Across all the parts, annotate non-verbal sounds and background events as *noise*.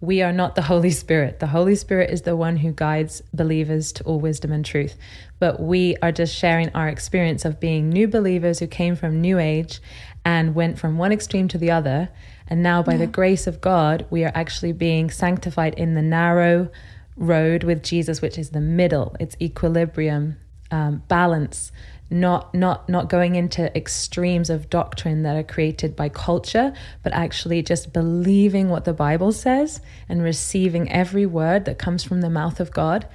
we are not the Holy Spirit. The Holy Spirit is the one who guides believers to all wisdom and truth. But we are just sharing our experience of being new believers who came from New Age and went from one extreme to the other. And now, by yeah. the grace of God, we are actually being sanctified in the narrow road with Jesus, which is the middle. It's equilibrium, um, balance, not not not going into extremes of doctrine that are created by culture but actually just believing what the bible says and receiving every word that comes from the mouth of god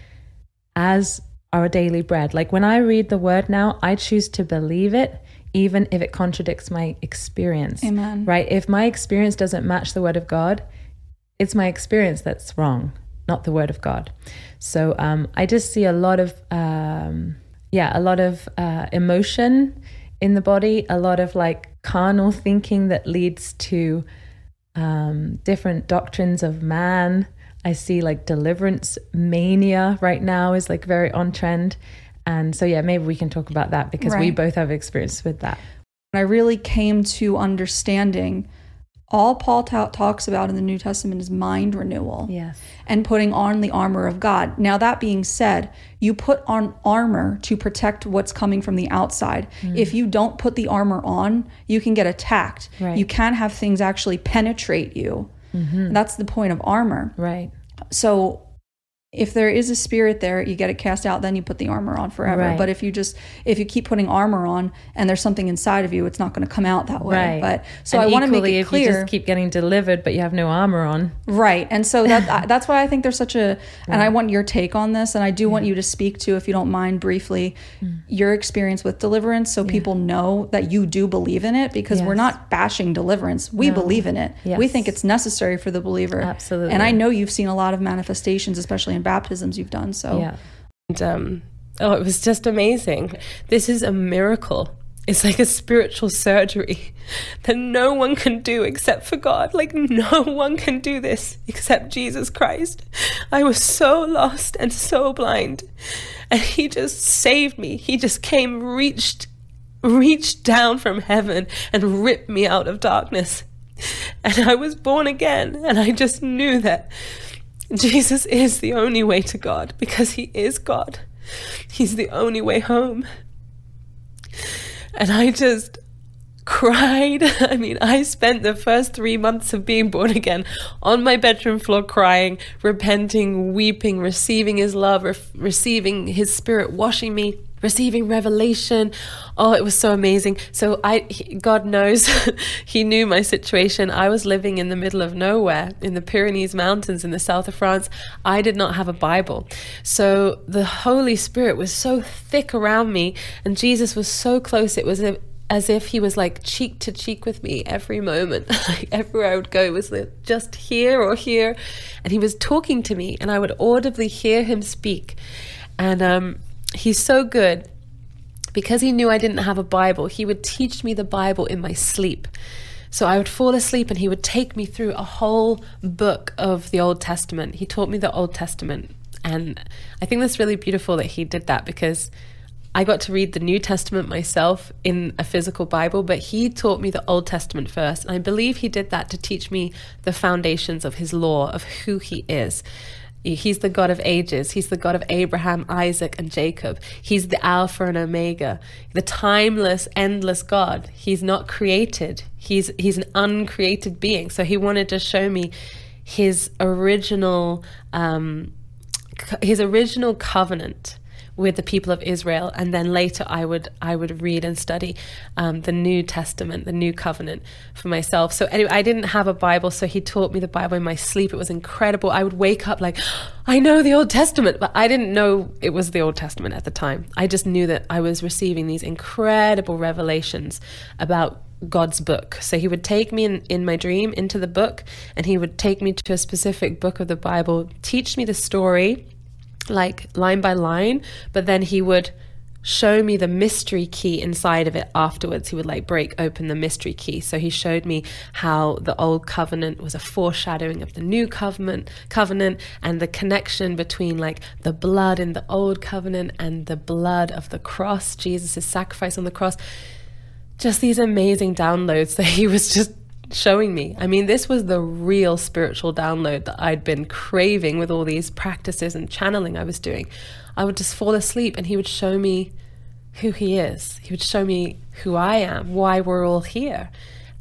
as our daily bread. Like when i read the word now i choose to believe it even if it contradicts my experience. Amen. Right? If my experience doesn't match the word of god it's my experience that's wrong not the word of god. So um, i just see a lot of um, yeah, a lot of uh, emotion in the body, a lot of like carnal thinking that leads to um, different doctrines of man. I see like deliverance mania right now is like very on trend. And so, yeah, maybe we can talk about that because right. we both have experience with that. I really came to understanding all Paul ta- talks about in the New Testament is mind renewal. Yes. And putting on the armor of God. Now, that being said, you put on armor to protect what's coming from the outside. Mm. If you don't put the armor on, you can get attacked. Right. You can have things actually penetrate you. Mm-hmm. That's the point of armor. Right. So if there is a spirit there, you get it cast out, then you put the armor on forever. Right. But if you just if you keep putting armor on and there's something inside of you, it's not going to come out that way. Right. But so and I want to make it clear. If you just keep getting delivered, but you have no armor on. Right. And so that *laughs* that's why I think there's such a and I want your take on this, and I do yeah. want you to speak to, if you don't mind, briefly, mm. your experience with deliverance, so yeah. people know that you do believe in it, because yes. we're not bashing deliverance. We no. believe in it. Yes. We think it's necessary for the believer. Absolutely. And I know you've seen a lot of manifestations, especially in baptisms you've done. So yeah. And, um, oh, it was just amazing. This is a miracle. It's like a spiritual surgery *laughs* that no one can do except for God. Like, no *laughs* one can do this except Jesus Christ. I was so lost and so blind. And He just saved me. He just came, reached, reached down from heaven and ripped me out of darkness. *laughs* And I was born again. And I just knew that Jesus is the only way to God because He is God. He's the only way home. And I just cried. *laughs* I mean, I spent the first three months of being born again on my bedroom floor crying, repenting, weeping, receiving His love, re- receiving His Spirit washing me receiving revelation. Oh, it was so amazing. So I, he, God knows, *laughs* He knew my situation. I was living in the middle of nowhere in the Pyrenees Mountains in the south of France. I did not have a Bible, so the Holy Spirit was so thick around me, and Jesus was so close. It was a, as if he was like cheek to cheek with me every moment. *laughs* like everywhere I would go was just here or here, and he was talking to me, and I would audibly hear him speak. And um, he's so good because he knew I didn't have a Bible, he would teach me the Bible in my sleep. So I would fall asleep and he would take me through a whole book of the Old Testament. He taught me the Old Testament. And I think that's really beautiful that he did that because I got to read the New Testament myself in a physical Bible, but he taught me the Old Testament first. And I believe he did that to teach me the foundations of his law, of who he is. He's the God of ages. He's the God of Abraham, Isaac, and Jacob. He's the Alpha and Omega, the timeless, endless God. He's not created. He's he's an uncreated being. So he wanted to show me his original um, his original covenant with the people of Israel, and then later I would I would read and study um, the New Testament, the New Covenant for myself. So anyway, I didn't have a Bible, so he taught me the Bible in my sleep. It was incredible. I would wake up like, *gasps* I know the Old Testament, but I didn't know it was the Old Testament at the time. I just knew that I was receiving these incredible revelations about God's book. So he would take me in, in my dream into the book and he would take me to a specific book of the Bible, teach me the story like line by line, but then he would show me the mystery key inside of it afterwards. He would like break open the mystery key. So he showed me how the old covenant was a foreshadowing of the new covenant covenant and the connection between like the blood in the old covenant and the blood of the cross, Jesus' sacrifice on the cross. Just these amazing downloads *laughs* that he was just showing me. I mean, this was the real spiritual download that I'd been craving with all these practices and channeling I was doing. I would just fall asleep and he would show me who he is. He would show me who I am, why we're all here.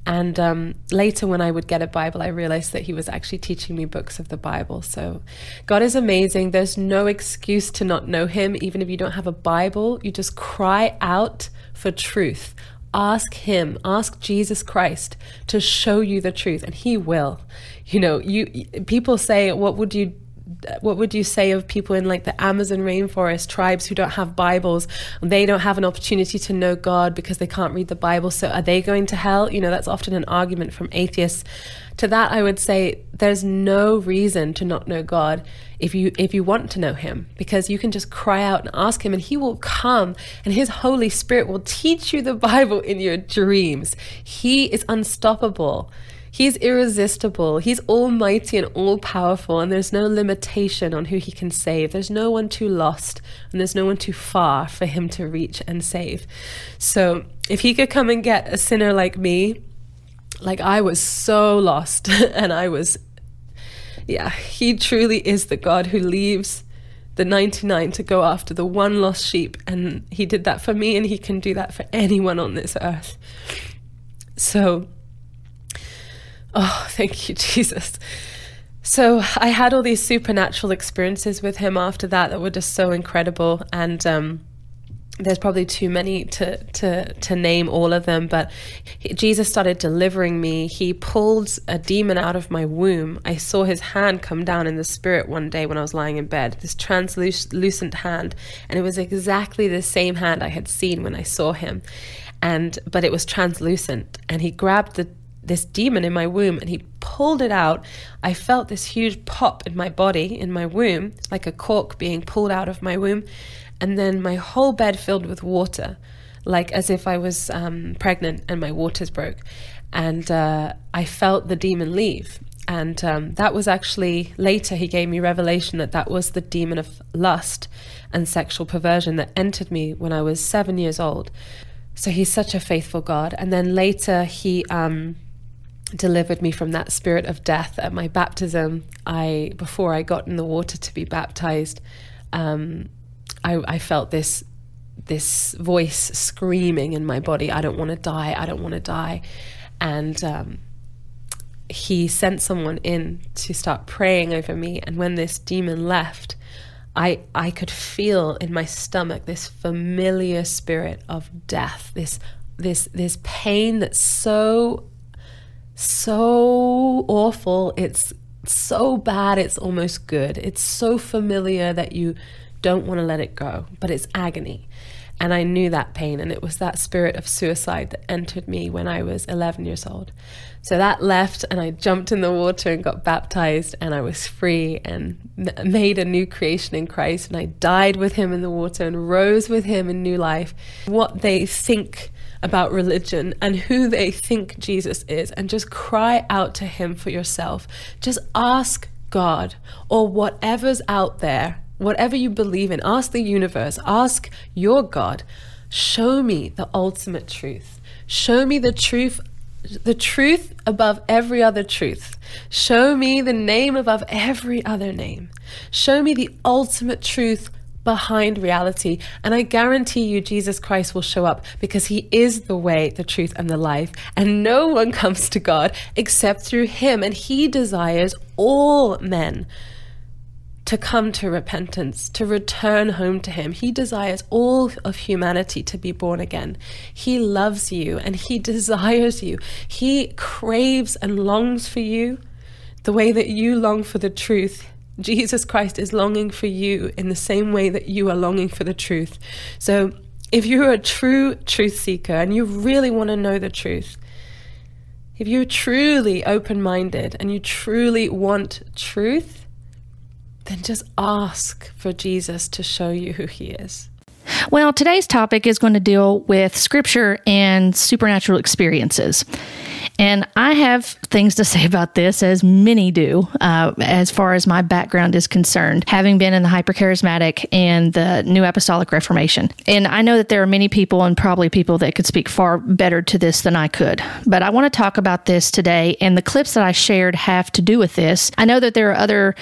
And um, later, when I would get a Bible, I realized that he was actually teaching me books of the Bible. So, God is amazing. There's no excuse to not know him. Even if you don't have a Bible, you just cry out for truth. Ask him, ask Jesus Christ to show you the truth, and he will. You know, you people say, What would you what would you say of people in like the Amazon rainforest tribes who don't have Bibles? They don't have an opportunity to know God because they can't read the Bible. So are they going to hell? You know, that's often an argument from atheists. To that, I would say there's no reason to not know God if you if you want to know Him, because you can just cry out and ask Him, and He will come, and His Holy Spirit will teach you the Bible in your dreams. He is unstoppable. He's irresistible. He's almighty and all powerful, and there's no limitation on who he can save. There's no one too lost, and there's no one too far for him to reach and save. So, if he could come and get a sinner like me, like I was so lost, *laughs* and I was, yeah, he truly is the God who leaves the 99 to go after the one lost sheep. And he did that for me, and he can do that for anyone on this earth. So, Oh, thank you, *laughs* Jesus. So I had all these supernatural experiences with him after that that were just so incredible. And um, there's probably too many to, to, to name all of them, but he, Jesus started delivering me. He pulled a demon out of my womb. I saw his hand come down in the spirit one day when I was lying in bed, this translucent hand. And it was exactly the same hand I had seen when I saw him. And, but it was translucent. And he grabbed the this demon in my womb and he pulled it out. I felt this huge pop in my body, in my womb, like a cork being pulled out of my womb. And then my whole bed filled with water, like as if I was um, pregnant and my waters broke. And uh, I felt the demon leave. And um, that was actually later, he gave me revelation that that was the demon of lust and sexual perversion that entered me when I was seven years old. So he's such a faithful God. And then later, he. Um, delivered me from that spirit of death at my baptism. I before I got in the water to be baptized, um, I, I felt this this voice screaming in my body, "I don't want to die! I don't want to die!" And um, he sent someone in to start praying over me. And when this demon left, I I could feel in my stomach this familiar spirit of death, this this this pain that's so so awful. It's so bad, it's almost good. It's so familiar that you don't want to let it go, but it's agony. And I knew that pain, and it was that spirit of suicide that entered me when I was 11 years old. So that left, and I jumped in the water and got baptized, and I was free and made a new creation in Christ. And I died with Him in the water and rose with Him in new life. What they think about religion and who they think Jesus is and just cry out to Him for yourself. Just ask God or whatever's out there, whatever you believe in, ask the universe, ask your God, show me the ultimate truth. Show me the truth the truth above every other truth. Show me the name above every other name. Show me the ultimate truth behind reality. And I guarantee you, Jesus Christ will show up because he is the way, the truth, and the life. And no one *laughs* comes to God except through him. And he desires all men to come to repentance, to return home to Him. He desires all of humanity to be born again. He loves you and He *laughs* desires you. He craves and longs for you the way that you long for the truth. Jesus Christ is longing for you in the same way that you are longing for the truth. So, if you're a true truth seeker and you really want to know the truth, if you're truly open minded and you truly want truth, then just ask for Jesus to show you who he is. Well, today's topic is going to deal with scripture and supernatural experiences. And I have things to *laughs* say about this, as many do, uh, as far as my background is concerned, having been in the hypercharismatic and the New Apostolic Reformation. And I know that there are many people, and probably people that could speak far better to this than I could. But I want to talk about this today, and the clips that I shared have to do with this. I know that there are other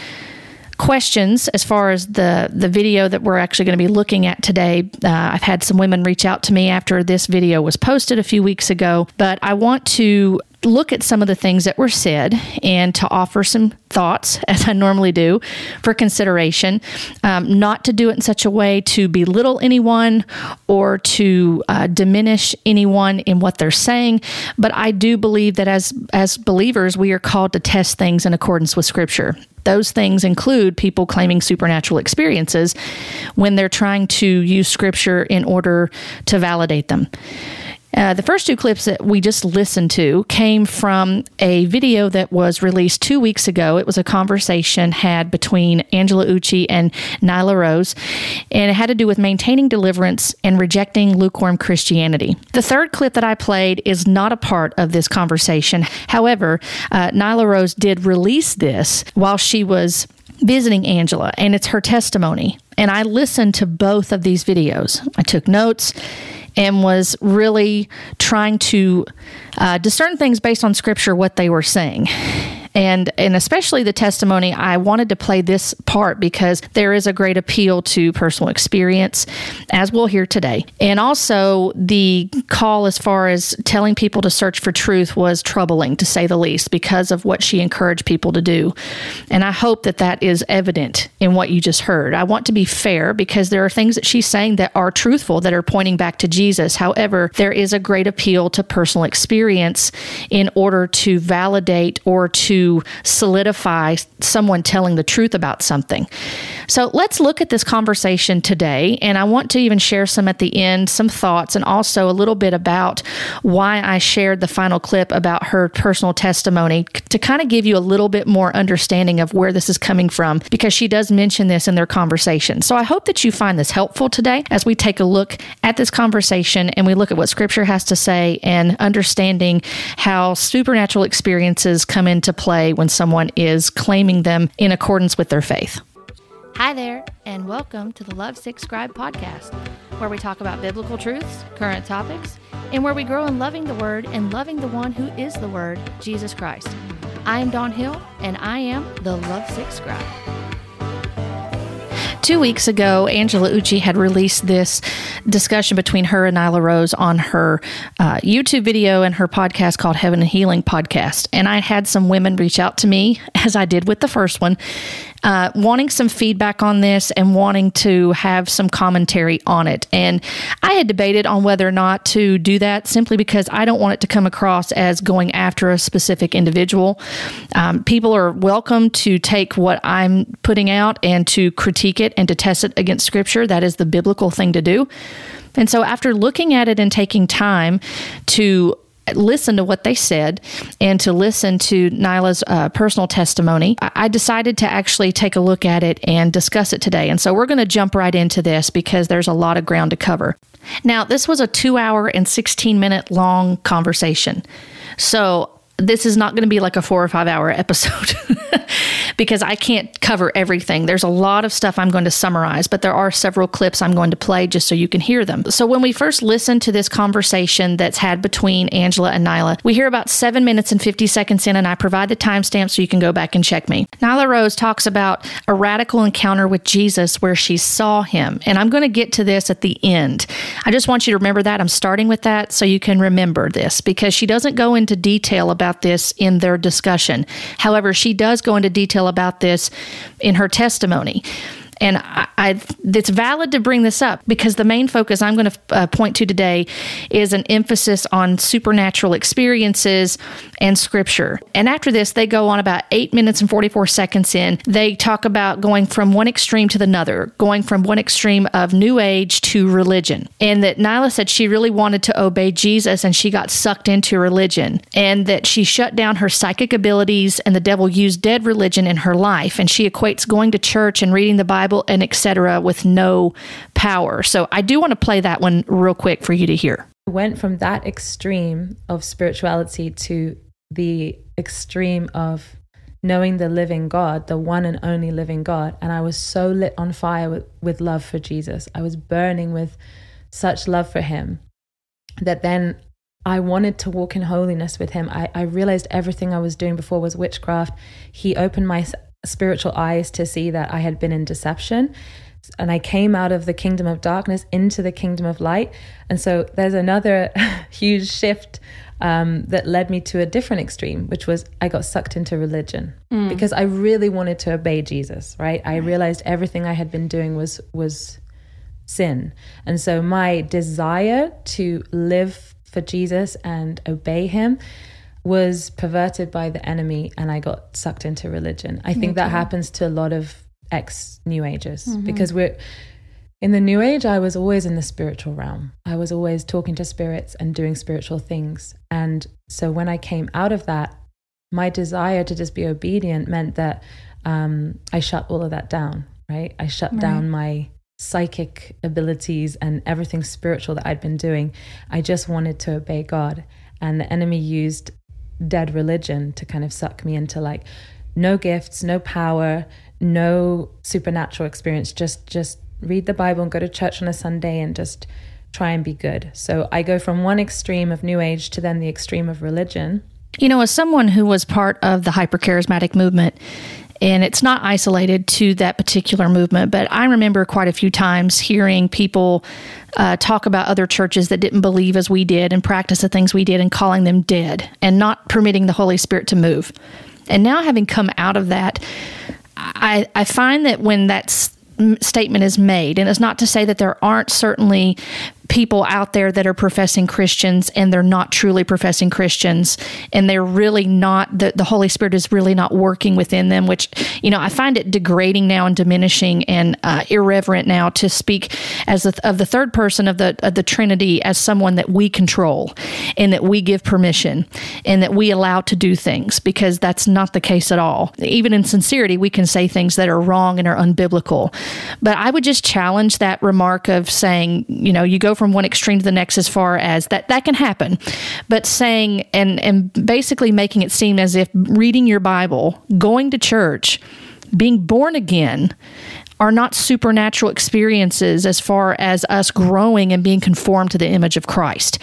questions as far as the the video that we're actually going to be looking at today. Uh, I've had some women reach out to me after this video was posted a few weeks ago, but I want to look at some of the things that were said and to offer some thoughts, *laughs* as I normally do, for consideration. Um, not to do it in such a way to belittle anyone or to uh, diminish anyone in what they're saying, but I do believe that as as believers, we are called to test things in accordance with Scripture. Those things include people claiming supernatural experiences when they're trying to use Scripture in order to validate them. Uh, the first two clips that we just listened to came from a video that was released two weeks ago. It was a conversation had between Angela Uchi and Nyla Rose, and it had to do with maintaining deliverance and rejecting lukewarm Christianity. The third clip that I played is not a part of this conversation. However, uh, Nyla Rose did release this while she was visiting Angela, and it's her testimony. And I listened to both of these videos. I took notes and was really trying to uh, discern things based on scripture, what they were saying and and especially the testimony i wanted to play this part because there is a great appeal to personal experience as we'll hear today. And also the call as far as telling people to search for truth was troubling to say the least because of what she encouraged people to do. And i hope that that is evident in what you just heard. I want to be fair because there are things that she's saying that are truthful that are pointing back to jesus. However there is a great appeal to personal experience in order to validate or to solidify someone telling the truth about something. So let's look at this conversation today. And I want to even share some at the end, some thoughts, and also a little bit about why I shared the final clip about her personal testimony to kind of give you a little bit more understanding of where this is coming from, because she does mention this in their conversation. So I hope that you find this helpful today as we take a look at this conversation and we look at what scripture has to say and understanding how supernatural experiences come into play play when someone is claiming them in accordance with their faith. Hi there, and welcome to the Lovesick Scribe podcast, where we talk about biblical truths, current topics, and where we grow in loving the Word and loving the one who is the Word, Jesus Christ. I am Dawn Hill, and I am the Lovesick Scribe. Two weeks ago, Angela Uchi had released this discussion between her and Nyla Rose on her uh, YouTube video and her podcast called Heaven and Healing Podcast. And I had some women reach out to me, *laughs* as I did with the first one, uh, wanting some feedback on this and wanting to have some commentary on it. And I had debated on whether or not to do that simply because I don't want it to come across as going after a specific individual. Um, people are welcome to take what I'm putting out and to critique it and to test it against scripture. That is the biblical thing to do. And so, after looking at it and taking time to listen to what they said and to listen to Nyla's uh, personal testimony, I decided to actually take a look at it and discuss it today. And so we're going to jump right into this because there's a lot of ground to cover. Now, this was a two hour and 16 minute long conversation. So this is not going to be like a four or five hour *laughs* episode *laughs* because I can't cover everything. There's a lot of stuff I'm going to summarize, but there are several clips I'm going to play just so you can hear them. So when we first listen to this conversation that's had between Angela and Nyla, we hear about seven minutes and 50 seconds in, and I provide the timestamp so you can go back and check me. Nyla Rose talks about a radical encounter with Jesus where she saw him. And I'm going to get to this at the end. I just want you to remember that. I'm starting with that so you can remember this because she doesn't go into detail about about this in their discussion. However, she does go into detail about this in her testimony. And I, I, it's valid to bring this up because the main focus I'm going to uh, point to today is an emphasis on supernatural experiences and scripture. And after this, they go on about eight minutes and 44 seconds in. They talk about going from one extreme to the another, going from one extreme of new age to religion. And that Nyla said she really wanted to obey Jesus and she got sucked into religion. And that she shut down her psychic abilities and the devil used dead religion in her life. And she equates going to church and reading the Bible Bible and etc. with no power. So I do want to play that one real quick for you to hear. went from that extreme of spirituality to the extreme of knowing the living God, the one and only living God. And I was so lit on fire with, with love for Jesus. I was burning with such love for him that then I wanted to walk in holiness with him. I, I realized everything I was doing before was witchcraft. He opened my spiritual eyes to see that I had been in deception. And I came out of the kingdom of darkness into the kingdom of light. And so there's another *laughs* huge shift um, that led me to a different extreme, which was I got sucked into religion mm. because I really wanted to obey Jesus. Right? I realized everything I had been doing was was sin, and so my desire to live for Jesus and obey Him was perverted by the enemy, and I got sucked into religion. I think that happens to a lot of ex New Agers mm-hmm. because we're in the New Age, I was always in the spiritual realm. I was always talking to spirits and doing spiritual things. And so when I came out of that, my desire to just be obedient meant that um, I shut all of that down, right? I shut right. down my psychic abilities and everything spiritual that I'd been doing. I just wanted to obey God. And the enemy used dead religion to kind of suck me into like no gifts, no power, no supernatural experience, just just read the Bible and go to church on a Sunday and just try and be good. So I go from one extreme of New Age to then the extreme of religion. You know, as someone who was part of the hypercharismatic movement, and it's not isolated to that particular movement, but I remember quite a few times hearing people uh, talk about other churches that didn't believe as we did and practice the things we did and calling them dead and not permitting the Holy Spirit to move. And now, having come out of that, I, I find that when that's statement is made. And it's not to say that there aren't certainly people out there that are professing Christians and they're not truly professing Christians and they're really not the, the Holy Spirit is really not working within them which you know I find it degrading now and diminishing and uh, irreverent now to speak as of the third person of the of the Trinity as someone that we control and that we give permission and that we allow to do things because that's not the case at all. Even in sincerity we can say things that are wrong and are unbiblical. But I would just challenge that remark of saying you know you go from one extreme to the next as far as that that can happen but saying and and basically making it seem as if reading your bible going to church being born again are not supernatural experiences as far as us growing and being conformed to the image of Christ.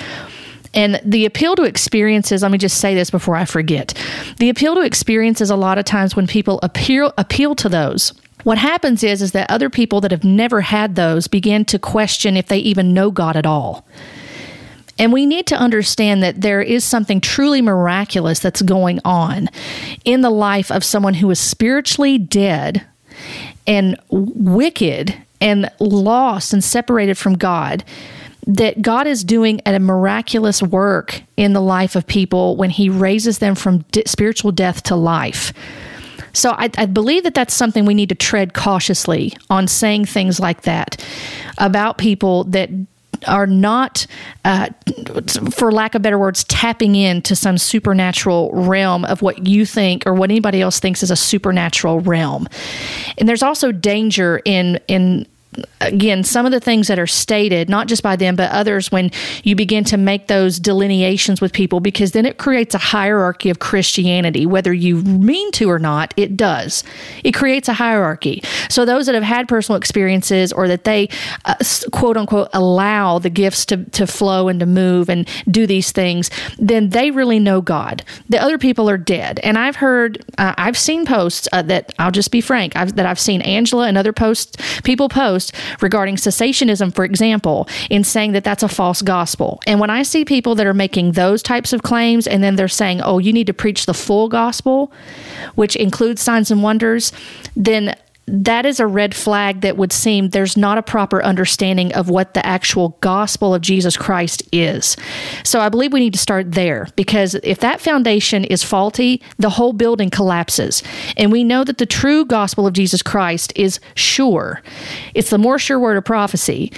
And the appeal to experiences, let me just say this before I forget. The appeal to experiences, a lot of times when people appeal, appeal to those, what happens is is that other people that have never had those begin to question if they even know God at all. And we need to understand that there is something truly miraculous that's going on in the life of someone who is spiritually dead and wicked and lost and separated from God. That God is doing a miraculous work in the life of people when He raises them from spiritual death to life. So I, I believe that that's something we need to tread cautiously on saying things like that about people that are not, uh, for lack of better words, tapping into some supernatural realm of what you think or what anybody else thinks is a supernatural realm. And there's also danger in in again, some of the things that are stated, not just by them, but others, when you begin to make those delineations with people, because then it creates a hierarchy of Christianity, whether you mean to or not, it does. It creates a hierarchy. So those that have had personal experiences or that they, uh, quote unquote, allow the gifts to, to flow and to move and do these things, then they really know God. The other people are dead. And I've heard, uh, I've seen posts uh, that, I'll just be frank, I've, that I've seen Angela and other posts, people post regarding cessationism, for example, in saying that that's a false gospel. And when I see people that are making those types of claims and then they're saying, oh, you need to preach the full gospel, which includes signs and wonders, then that is a red flag that would seem there's not a proper understanding of what the actual gospel of Jesus Christ is. So I believe we need to start there because if that foundation is faulty, the whole building collapses. And we know that the true gospel of Jesus Christ is sure. It's the more sure word of prophecy.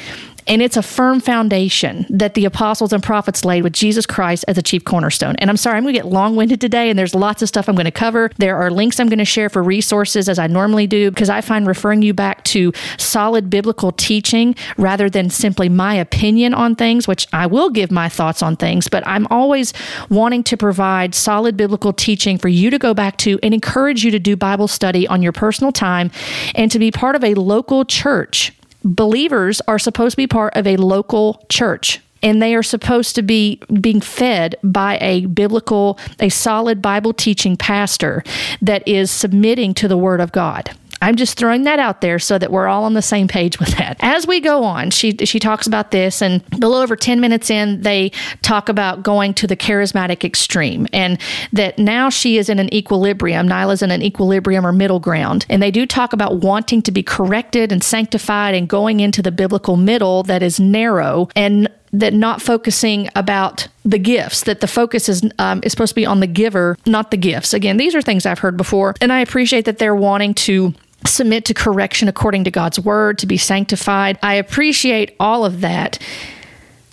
And it's a firm foundation that the apostles and prophets laid with Jesus Christ as a chief cornerstone. And I'm sorry, I'm going to get long winded today, and there's lots of stuff I'm going to cover. There are links I'm going to share for resources as I normally do, because I find referring you back to solid biblical teaching rather than simply my opinion on things, which I will give my thoughts on things, but I'm always wanting to provide solid biblical teaching for you to go back to and encourage you to do Bible study on your personal time and to be part of a local church. Believers are supposed to be part of a local church and they are supposed to be being fed by a biblical, a solid Bible teaching pastor that is submitting to the Word of God. I'm just throwing that out there so that we're all on the same page with that. As we go on, she she talks about this, and a little over 10 minutes in, they talk about going to the charismatic extreme, and that now she is in an equilibrium. Nyla's in an equilibrium or middle ground, and they do talk about wanting to be corrected and sanctified and going into the biblical middle that is narrow and that not focusing about the gifts that the focus is um, is supposed to be on the giver not the gifts again these are things i've heard before and i appreciate that they're wanting to submit to correction according to God's word, to be sanctified. I appreciate all of that.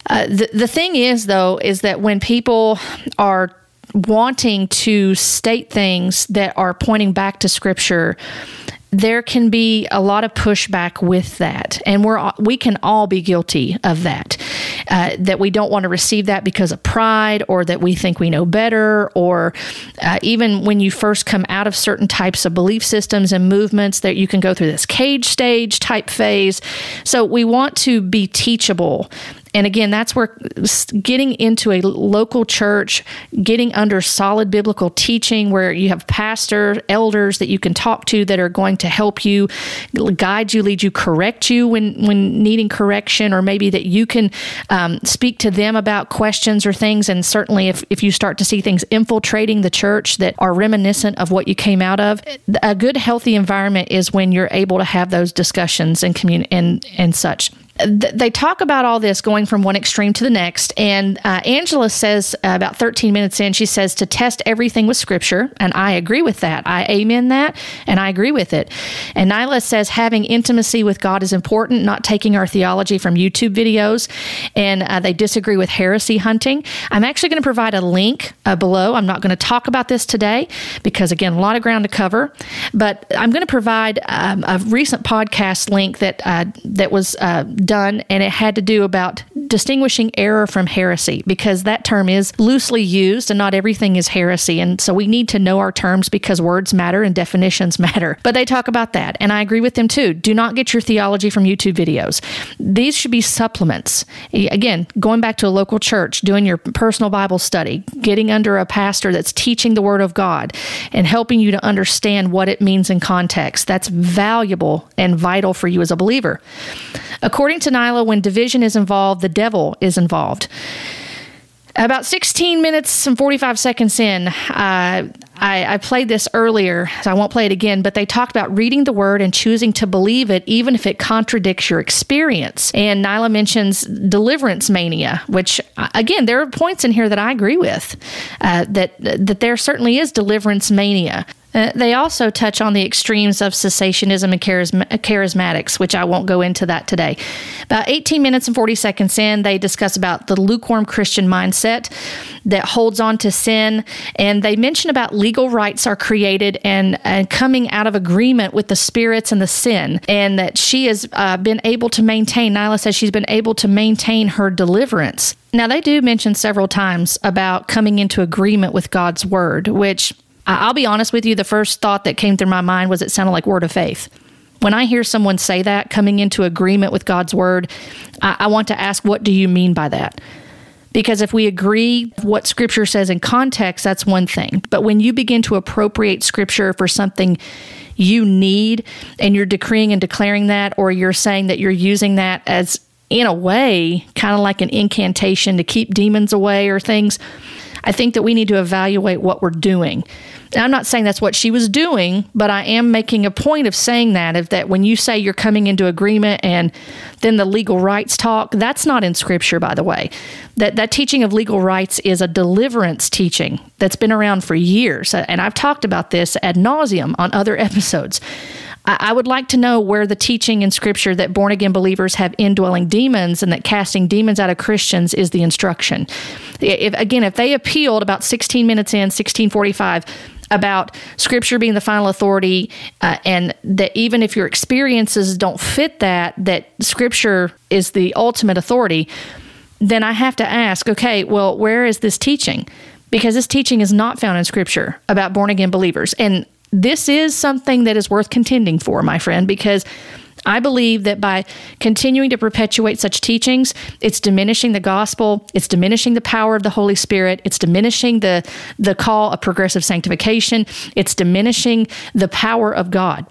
Uh, the, the thing is, though, is that when people are wanting to state things that are pointing back to scripture, there can be a lot of pushback with that, and we're we can all be guilty of that. Uh, that we don't want to receive that because of pride, or that we think we know better, or uh, even when you first come out of certain types of belief systems and movements, that you can go through this cage stage type phase. So we want to be teachable and again, that's where getting into a local church, getting under solid biblical teaching where you have pastors, elders that you can talk to that are going to help you, guide you, lead you, correct you when, when needing correction, or maybe that you can um, speak to them about questions or things. And certainly, if, if you start to see things infiltrating the church that are reminiscent of what you came out of, a good, healthy environment is when you're able to have those discussions and commun- and, and such they talk about all this going from one extreme to the next. And uh, Angela says uh, about 13 minutes in, she says to test everything with scripture. And I agree with that. I amen that and I agree with it. And Nyla says having intimacy with God is important, not taking our theology from YouTube videos. And uh, they disagree with heresy hunting. I'm actually going to provide a link uh, below. I'm not going to talk about this today because, again, a lot of ground to cover. But I'm going to provide um, a recent podcast link that, uh, that was uh, done, and it had to do about distinguishing error from heresy because that term is loosely used and not everything is heresy. And so we need to know our terms because words matter and definitions *laughs* matter. But they talk about that, and I agree with them too. Do not get your theology from YouTube videos. These should be supplements. Again, going back to a local church, doing your personal Bible study, getting under a pastor that's teaching the Word of God and helping you to understand what it means in context. That's valuable and vital for you as a believer. According to Nyla, when division is involved, the devil is involved. About 16 minutes and 45 seconds in, uh, I, I, played this earlier, so I won't play it again, but they talked about reading the word and choosing to believe it, even if it contradicts your experience. And Nyla mentions deliverance mania, which, uh, again, there are points in here that I agree with, uh, that, that there certainly is deliverance mania. Uh, they also touch on the extremes of cessationism and charisma- charismatics, which I won't go into that today. About 18 minutes and 40 seconds in, they discuss about the lukewarm Christian mindset that holds on to sin, and they mention about legal rights are created and, and coming out of agreement with the spirits and the sin, and that she has uh, been able to maintain. Nyla says she's been able to maintain her deliverance. Now, they do mention several times about coming into agreement with God's word, which I'll be honest with you, the first thought that came through my mind was it sounded like word of faith. When I hear someone say that, coming into agreement with God's word, I, I want to ask, what do you mean by that? Because if we agree what scripture says in context, that's one thing. But when you begin to appropriate scripture for something you need and you're decreeing and declaring that, or you're saying that you're using that as, in a way, kind of like an incantation to keep demons away or things, I think that we need to evaluate what we're doing. And I'm not saying that's what she was doing, but I am making a point of saying that if that when you say you're coming into agreement and then the legal rights talk, that's not in scripture, by the way. That that teaching of legal rights is a deliverance teaching that's been around for years. And I've talked about this ad nauseum on other *laughs* episodes. I, I would like to know where the teaching in Scripture that born again believers have indwelling demons and that casting demons out of Christians is the instruction. If again, if they appealed about 16 minutes in, 1645 about scripture being the final authority uh, and that even if your experiences don't fit that that scripture is the ultimate authority then i have to ask okay well where is this teaching because this teaching is not found in scripture about born again believers and this is something that is worth contending for my friend because I believe that by continuing to perpetuate such teachings, it's diminishing the gospel, it's diminishing the power of the Holy Spirit, it's diminishing the the call of progressive sanctification, it's diminishing the power of God.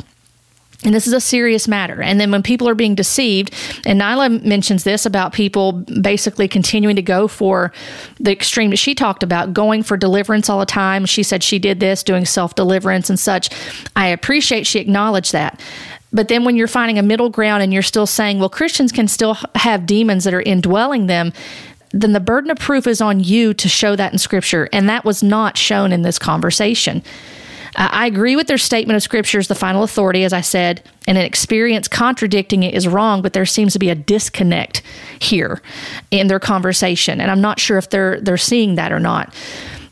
And this is a serious matter. And then when people are being deceived, and Nyla mentions this about people basically continuing to go for the extreme that she talked about, going for deliverance all the time. She said she did this, doing self deliverance and such. I appreciate she acknowledged that. But then when you're finding a middle ground and you're still saying, well, Christians can still have demons that are indwelling them, then the burden of proof is on you to show that in Scripture. And that was not shown in this conversation. Uh, I agree with their statement of Scripture as the final authority, as I said, and an experience contradicting it is wrong, but there seems to be a disconnect here in their conversation. And I'm not sure if they're they're seeing that or not.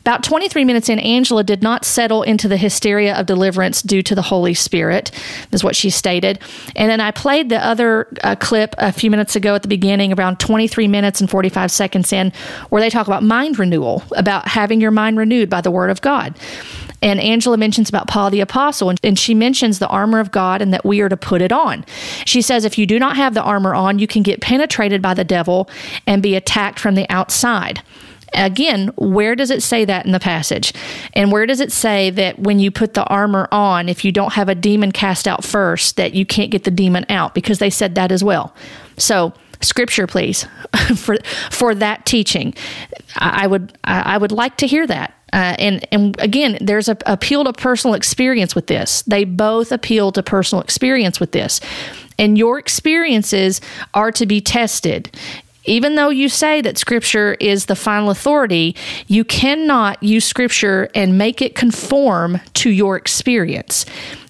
About 23 minutes in, Angela did not settle into the hysteria of deliverance due to the Holy Spirit, is what she stated. And then I played the other uh, clip a few minutes ago at the beginning, around 23 minutes and 45 seconds in, where they talk about mind renewal, about having your mind renewed by the Word of God. And Angela mentions about Paul the Apostle, and, and, she mentions the armor of God and that we are to put it on. She says, if you do not have the armor on, you can get penetrated by the devil and be attacked from the outside. Again, where does it say that in the passage? And where does it say that when you put the armor on, if you don't have a demon cast out first, that you can't get the demon out? Because they said that as well. So, scripture, please, *laughs* for for that teaching. I, would I would like to hear that. Uh, and and again, there's a appeal to personal experience with this. They both appeal to personal experience with this and your experiences are to be tested even though you say that scripture is the final authority, you cannot use scripture and make it conform to your experience.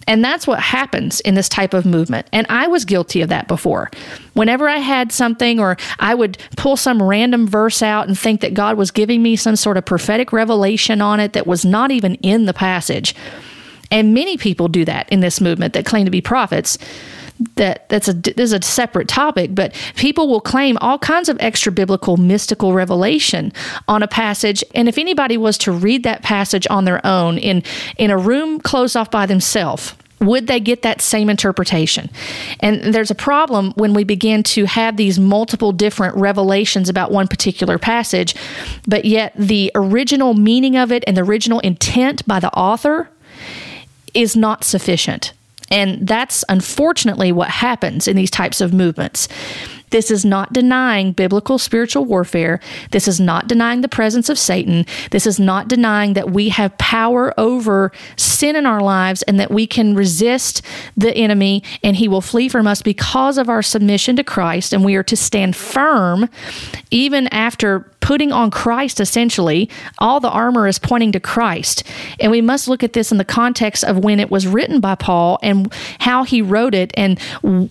And that's what happens in this type of movement. And I was guilty of that before. Whenever I had something, or I would pull some random verse out and think that God was giving me some sort of prophetic revelation on it that was not even in the passage. And many people do that in this movement that claim to be prophets that that's a this is a separate topic, but people will claim all kinds of extra biblical mystical revelation on a passage, and if anybody was to read that passage on their own in in a room closed off by themselves, would they get that same interpretation? And there's a problem when we begin to have these multiple different revelations about one particular passage, but yet the original meaning of it and the original intent by the author is not sufficient. And that's unfortunately what happens in these types of movements. This is not denying biblical spiritual warfare. This is not denying the presence of Satan. This is not denying that we have power over sin in our lives and that we can resist the enemy and he will flee from us because of our submission to Christ. And we are to stand firm even after putting on Christ essentially. All the armor is pointing to Christ. And we must look at this in the context of when it was written by Paul and how he wrote it and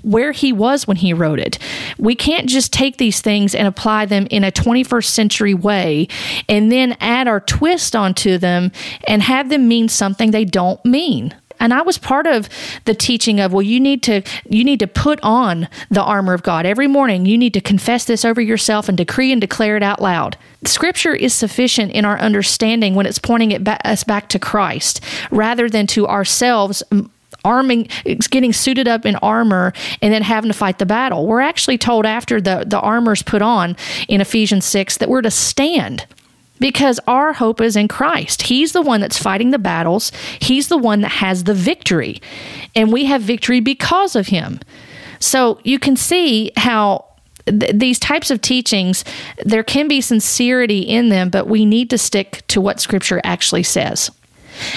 where he was when he wrote it. We can't just take these things and apply them in a 21st century way and then add our twist onto them and have them mean something they don't mean and I was part of the teaching of well you need to you need to put on the armor of God. Every morning you need to confess this over yourself and decree and declare it out loud. Scripture is sufficient in our understanding when it's pointing it ba- us back to Christ rather than to ourselves arming getting suited up in armor and then having to fight the battle. We're actually told after the the armor's put on in Ephesians 6 that we're to stand because our hope is in Christ. He's the one that's fighting the battles, He's the one that has the victory. And we have victory because of Him. So you can see how th- these types of teachings, there can be sincerity in them, but we need to stick to what Scripture actually says.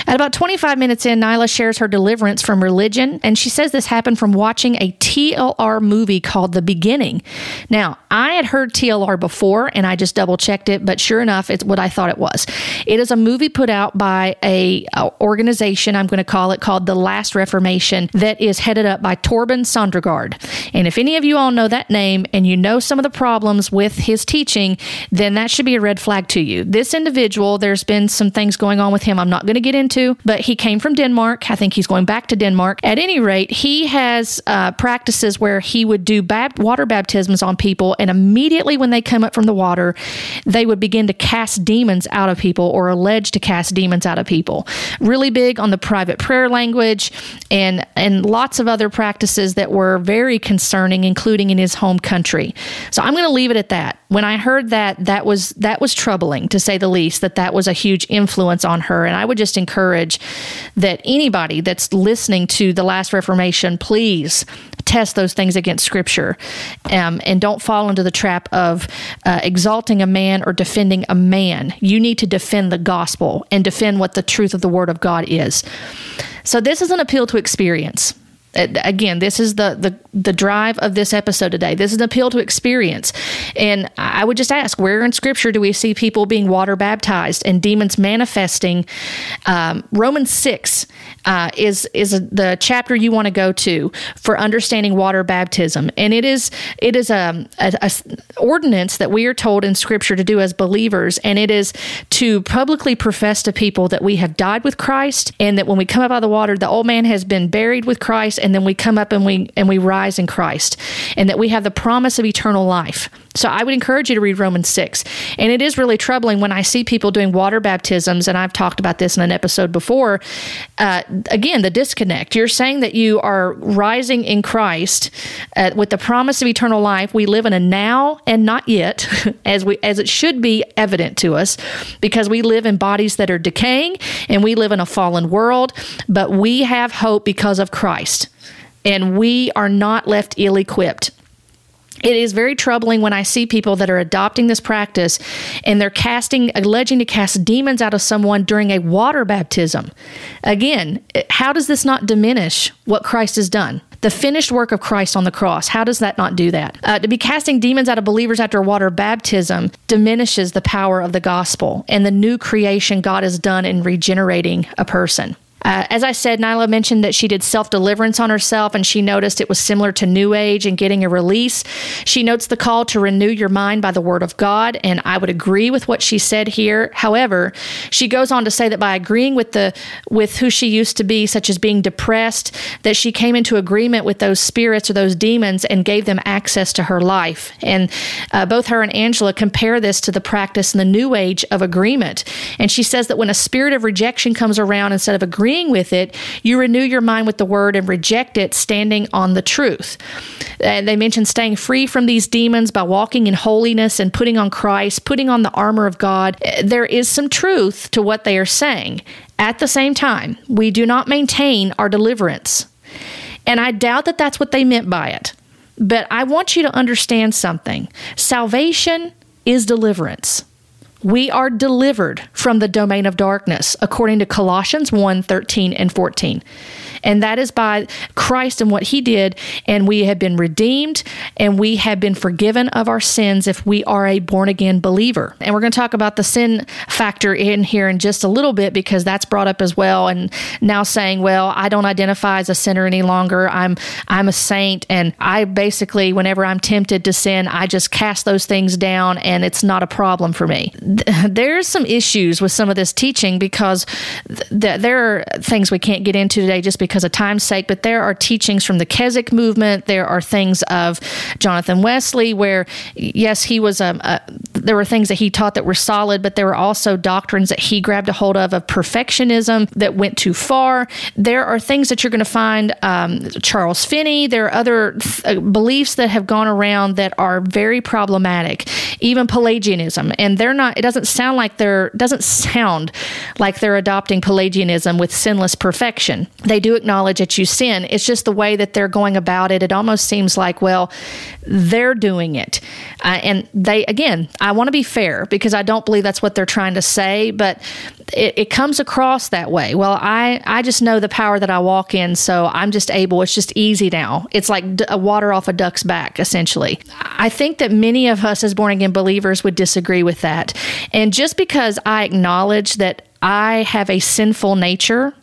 At about 25 minutes in, Nyla shares her deliverance from religion, and she says this happened from watching a TLR movie called The Beginning. Now, I had heard TLR before, and I just double checked it, but sure enough, it's what I thought it was. It is a movie put out by a, a organization, I'm going to call it, called The Last Reformation, that is headed up by Torben Sondergaard. And if any of you all know that name and you know some of the problems with his teaching, then that should be a red flag to you. This individual, there's been some things going on with him I'm not going to get into, but he came from Denmark. I think he's going back to Denmark. At any rate, he has uh, practices where he would do bab- water baptisms on people, and immediately when they come up from the water, they would begin to cast demons out of people or allege to cast demons out of people. Really big on the private prayer language and and lots of other practices that were very concerning, including in his home country. So I'm going to leave it at that. When I heard that, that was that was troubling to say the least. That that was a huge influence on her, and I would just encourage that anybody that's listening to the Last Reformation, please test those things against Scripture, um, and don't fall into the trap of uh, exalting a man or defending a man. You need to defend the gospel and defend what the truth of the Word of God is. So this is an appeal to experience again this is the, the the drive of this episode today. This is an appeal to experience. And i would just ask where in scripture do we see people being water baptized and demons manifesting? Um, romans 6 uh, is is the chapter you want to go to for understanding water baptism. And it is it is a, a, a ordinance that we are told in scripture to do as believers. And it is to publicly profess to people that we have died with christ and that when we come up out of the water the old man has been buried with christ and then we come up and we and we rise in Christ and that we have the promise of eternal life. So I would encourage you to read Romans 6. And it is really troubling when I see people doing water baptisms, and I've talked about this in an episode before. Uh, again, the disconnect. You're saying that you are rising in Christ uh, with the promise of eternal life. We live in a now and not yet, *laughs* as we as it should be evident to us, because we live in bodies that are decaying and we live in a fallen world, but we have hope because of Christ and we are not left ill equipped. It is very troubling when I see people that are adopting this practice and they're casting, alleging to cast demons out of someone during a water baptism. Again, how does this not diminish what Christ has done? The finished work of Christ on the cross. How does that not do that? Uh, to be casting demons out of believers after water baptism diminishes the power of the gospel and the new creation God has done in regenerating a person. Uh, as I said, Nyla mentioned that she did self deliverance on herself and she noticed it was similar to New Age and getting a release. She notes the call to renew your mind by the Word of God, and I would agree with what she said here. However, she goes on to say that by agreeing with the with who she used to be, such as being depressed, that she came into agreement with those spirits or those demons and gave them access to her life. And uh, both her and Angela compare this to the practice in the New Age of agreement. And she says that when a spirit of rejection comes around, instead of agreeing with it, you renew your mind with the word and reject it, standing on the truth. And they mention staying free from these demons by walking in holiness and putting on Christ, putting on the armor of God. There is some truth to what they are saying. At the same time, we do not maintain our deliverance. And I doubt that that's what they meant by it. But I want you to understand something salvation is deliverance we are delivered from the domain of darkness according to Colossians 1 13 and 14 and that is by Christ and what he did. And we have been redeemed and we have been forgiven of our sins if we are a born again believer. And we're going to talk about the sin factor in here in just a little bit because that's brought up as well. And now saying, well, I don't identify as a sinner any longer. I'm I'm a saint, and I basically, whenever I'm tempted to sin, I just cast those things down, and it's not a problem for me. *laughs* There's some issues with some of this teaching because th- there are things we can't get into today just because because of time's sake, but there are teachings from the Keswick movement. There are things of Jonathan Wesley where, yes, he was a, um, a there were things that he taught that were solid, but there were also doctrines that he grabbed a hold of of perfectionism that went too far. There are things that you're going to find um, Charles Finney. There are other th- uh, beliefs that have gone around that are very problematic, even Pelagianism, and they're not. It doesn't sound like they're doesn't sound like they're adopting Pelagianism with sinless perfection. They do acknowledge that you sin. It's just the way that they're going about it. It almost seems like, well, they're doing it, uh, and they again. I want to be fair because I don't believe that's what they're trying to say, but it, it, comes across that way. Well, I, I just know the power that I walk in, so I'm just able. It's just easy now. It's like water off a duck's back, essentially. I think that many of us as born again believers would disagree with that. And just because I acknowledge that I have a sinful nature,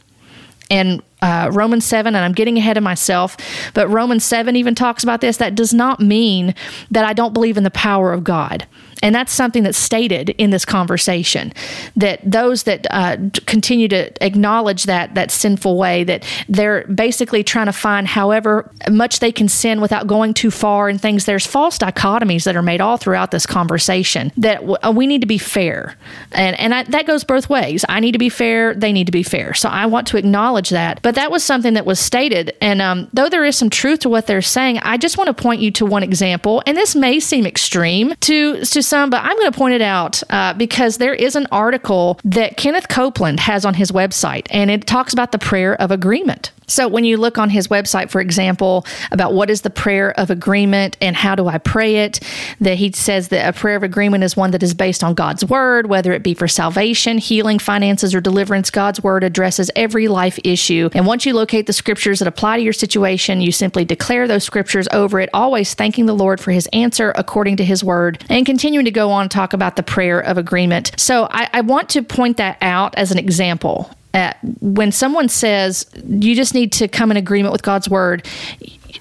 and uh, Romans 7, and I'm getting ahead of myself, but Romans 7 even talks about this. That does not mean that I don't believe in the power of God. And that's something that's stated in this conversation that those that uh, continue to acknowledge that that sinful way, that they're basically trying to find however much they can sin without going too far and things. There's false dichotomies that are made all throughout this conversation that w- uh, we need to be fair. And, and I, that goes both ways. I need to be fair, they need to be fair. So I want to acknowledge that. But that was something that was stated. And um, though there is some truth to what they're saying, I just want to point you to one example. And this may seem extreme to, to some, but I'm going to point it out uh, because there is an article that Kenneth Copeland has on his website, and it talks about the prayer of agreement. So, when you look on his website, for example, about what is the prayer of agreement and how do I pray it, that he says that a prayer of agreement is one that is based on God's word, whether it be for salvation, healing, finances, or deliverance. God's word addresses every life issue. And once you locate the scriptures that apply to your situation, you simply declare those scriptures over it, always thanking the Lord for his answer according to his word, and continuing to go on talk about the prayer of agreement. So, I, I want to point that out as an example uh, when someone says you just need to come in agreement with God's word,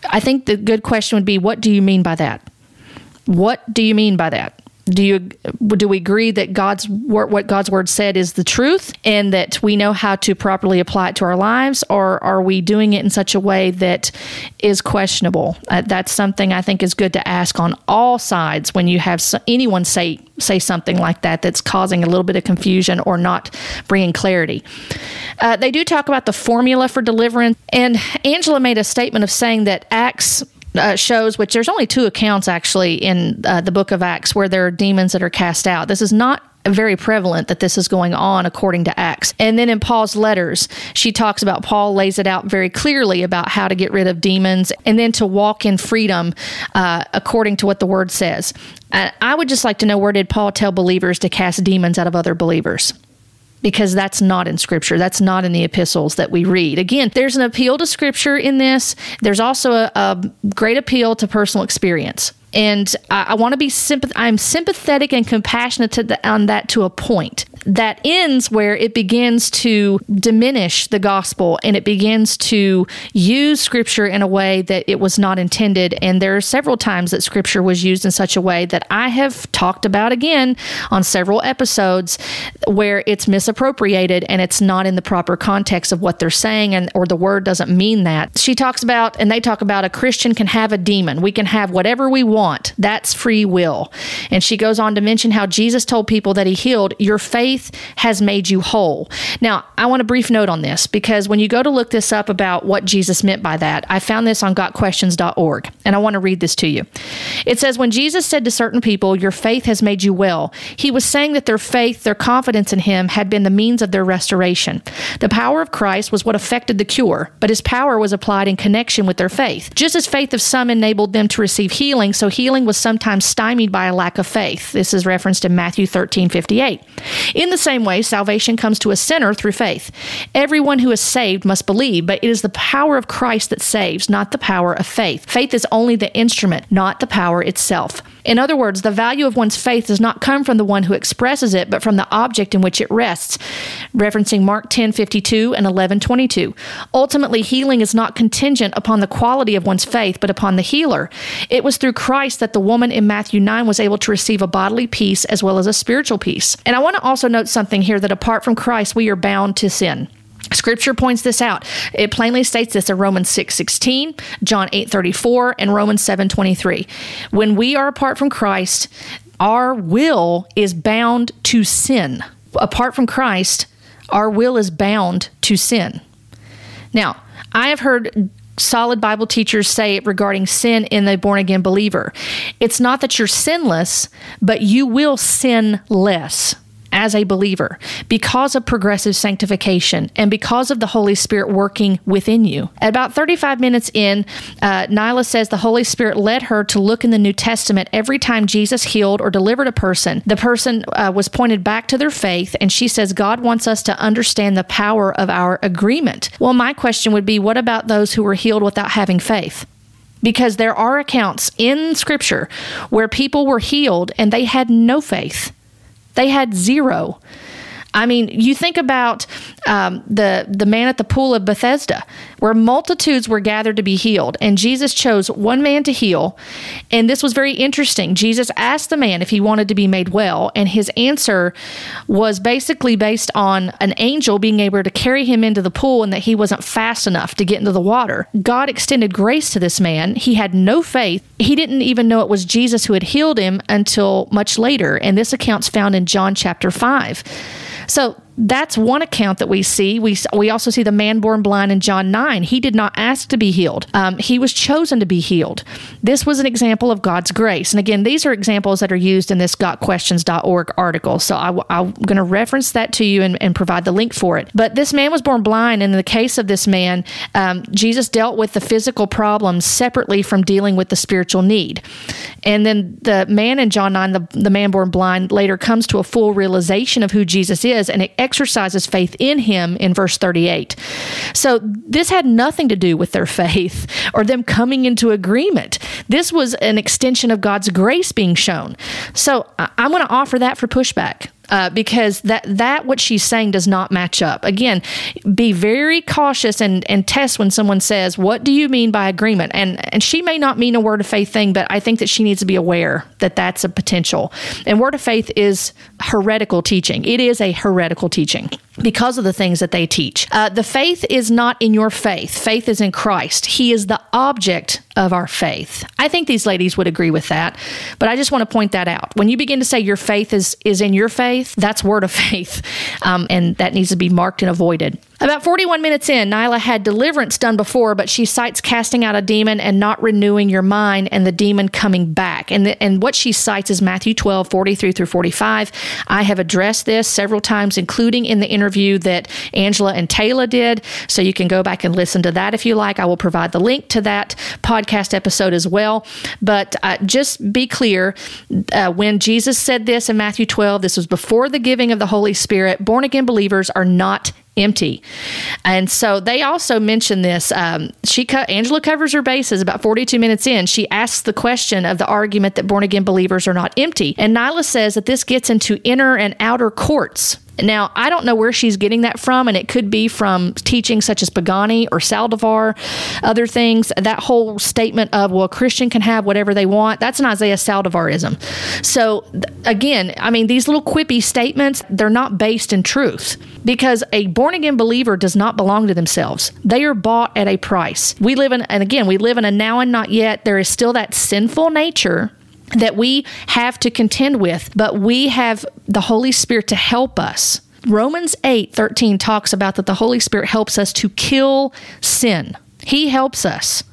I think the good question would be, what do you mean by that? What do you mean by that? Do you do we agree that God's what God's word said is the truth and that we know how to properly apply it to our lives? Or are we doing it in such a way that is questionable? Uh, that's something I think is good to ask on all sides when you have anyone say say something like that that's causing a little bit of confusion or not bringing clarity. Uh, they do talk about the formula for deliverance. And Angela made a statement of saying that Acts uh, shows, which there's only two accounts actually in uh, the book of Acts where there are demons that are cast out. This is not very prevalent that this is going on according to Acts. And then in Paul's letters, she talks about Paul lays it out very clearly about how to get rid of demons and then to walk in freedom uh, according to what the word says. I would just like to know where did Paul tell believers to cast demons out of other believers? Because that's not in scripture. That's not in the epistles that we read. Again, there's an appeal to scripture in this. There's also a, a great appeal to personal experience and I, I want to be sympath- I'm sympathetic and compassionate the, on that to a point that ends where it begins to diminish the gospel and it begins to use scripture in a way that it was not intended. And there are several times that scripture was used in such a way that I have talked about again on several episodes where it's misappropriated and it's not in the proper context of what they're saying and or the word doesn't mean that. She talks about and they talk about a Christian can have a demon. We can have whatever we want. That's free will. And she goes on to mention how Jesus told people that he healed, Your faith has made you whole. Now, I want a brief note on this because when you go to look this up about what Jesus meant by that, I found this on gotquestions.org and I want to read this to you. It says, When Jesus said to certain people, Your faith has made you well, he was saying that their faith, their confidence in him, had been the means of their restoration. The power of Christ was what affected the cure, but his power was applied in connection with their faith. Just as faith of some enabled them to receive healing, so healing was sometimes stymied by a lack of faith. This is referenced in Matthew 13 58. In the same way, salvation comes to a sinner through faith. Everyone who is saved must believe, but it is the power of Christ that saves, not the power of faith. Faith is only the instrument, not the power itself. In other words, the value of one's faith does not come from the one who expresses it, but from the object in which it rests, referencing Mark 10 52 and 11 22. Ultimately, healing is not contingent upon the quality of one's faith, but upon the healer. It was through Christ that the woman in Matthew 9 was able to receive a bodily peace as well as a spiritual peace. And I want to also note something here that apart from Christ, we are bound to sin. Scripture points this out. It plainly states this in Romans 6 16, John 8 34, and Romans 7 23. When we are apart from Christ, our will is bound to sin. Apart from Christ, our will is bound to sin. Now, I have heard solid Bible teachers say it regarding sin in the born again believer. It's not that you're sinless, but you will sin less. As a believer because of progressive sanctification and because of the Holy Spirit working within you. At about 35 minutes in, uh, Nyla says the Holy Spirit led her to look in the New Testament every time Jesus healed or delivered a person. The person uh, was pointed back to their faith, and she says God wants us to understand the power of our agreement. Well, my question would be what about those who were healed without having faith? because there are accounts in scripture where people were healed and they had no faith. They had zero. I mean, you think about um, the the man at the pool of Bethesda, where multitudes were gathered to be healed, and Jesus chose one man to heal, and this was very interesting. Jesus asked the man if he wanted to be made well, and his answer was basically based on an angel being able to carry him into the pool, and that he wasn't fast enough to get into the water. God extended grace to this man. He had no faith. He didn't even know it was Jesus who had healed him until much later, and this account's found in John chapter five. So that's one account that we see. We we also see the man born blind in John 9. He did not ask to be healed. Um, he was chosen to be healed. This was an example of God's grace. And again, these are examples that are used in this gotquestions.org article. So I, am going to reference that to you and, and, provide the link for it. But this man was born blind. And in the case of this man, um, Jesus dealt with the physical problems separately from dealing with the spiritual need. And then the man in John 9, the, the man born blind, later comes to a full realization of who Jesus is. And it exercises faith in him in verse 38. So this had nothing to do with their faith or them coming into agreement. This was an extension of God's grace being shown. So I'm going to offer that for pushback uh, because that that what she's saying does not match up. Again, be very cautious and and test when someone says, "What do you mean by agreement?" And and she may not mean a word of faith thing, but I think that she needs to be aware that that's a potential. And word of faith is heretical teaching. It is a heretical teaching because of the things that they teach. Uh, the faith is not in your faith. Faith is in Christ. He is the object of our faith. I think these ladies would agree with that, but I just want to point that out. When you begin to say your faith is is in your faith, that's word of *laughs* faith, um, and that needs to be marked and avoided. About 41 minutes in, Nyla had deliverance done before, but she cites casting out a demon and not renewing your mind and the demon coming back. And, the, and what she cites is Matthew 12, 43 through 45. I have addressed this several times, including in the interview that Angela and Taylor did. So you can go back and listen to that if you like. I will provide the link to that podcast episode as well. But uh, just be clear uh, when Jesus said this in Matthew 12, this was before the giving of the Holy Spirit. Born again believers are not empty. And so they also mention this. Um, she co- Angela covers her bases about 42 minutes in. She asks the question of the argument that born again believers are not empty. And Nyla says that this gets into inner and outer courts. Now, I don't know where she's getting that from, and it could be from teaching such as Pagani or Saldivar, other things. That whole statement of, well, a Christian can have whatever they want, that's an Isaiah Saldivarism. So, again, I mean, these little quippy statements, they're not based in truth because a born again believer does not belong to themselves. They are bought at a price. We live in, and again, we live in a now and not yet. There is still that sinful nature that we have to contend with, but we have the Holy Spirit to help us. Romans 8 13 talks about that the Holy Spirit helps us to kill sin. He helps us.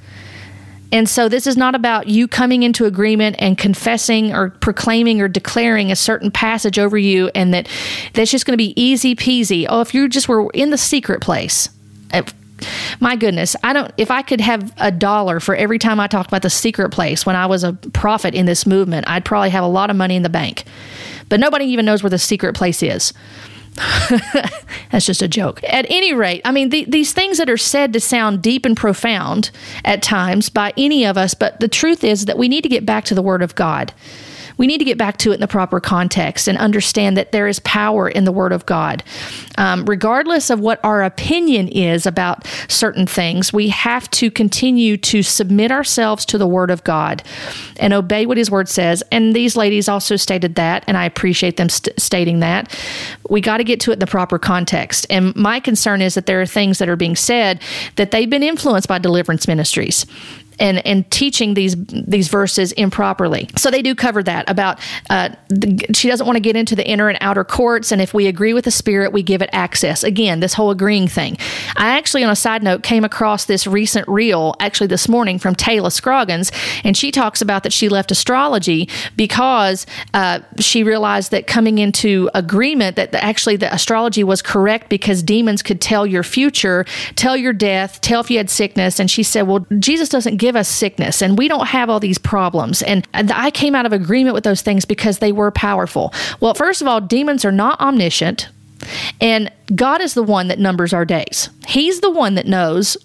And so this is not about you coming into agreement and confessing or proclaiming or declaring a certain passage over you and that that's just going to be easy peasy. Oh, if you just were in the secret place. My goodness, I don't if I could have a dollar for every time I talked about the secret place when I was a prophet in this movement, I'd probably have a lot of money in the bank. But nobody even knows where the secret place is. *laughs* That's just a joke. At any rate, I mean, the, these things that are said to sound deep and profound at times by any of us, but the truth is that we need to get back to the Word of God we need to get back to it in the proper context and understand that there is power in the Word of God. Um, regardless of what our opinion is about certain things, we have to continue to submit ourselves to the Word of God and obey what His Word says. And these ladies also stated that, and I appreciate them st- stating that. We got to get to it in the proper context. And my concern is that there are things that are being said that they've been influenced by deliverance ministries and and teaching these these verses improperly. So they do cover that about uh, the, she doesn't want to get into the inner and outer courts, and if we agree with the Spirit, we give it access. Again, this whole agreeing thing. I actually, on a side note, came across this recent reel actually this morning from Taylor Scroggins, and she talks about that she left astrology because uh, she realized that coming into agreement that actually the astrology was correct because demons could tell your future, tell your death, tell if you had sickness, and she said, "Well, Jesus doesn't give us sickness, and we don't have all these problems." And I came out of agreement with those things because they were powerful. Well, first of all, demons are not omniscient. And God is the one that numbers our days. He's the one that knows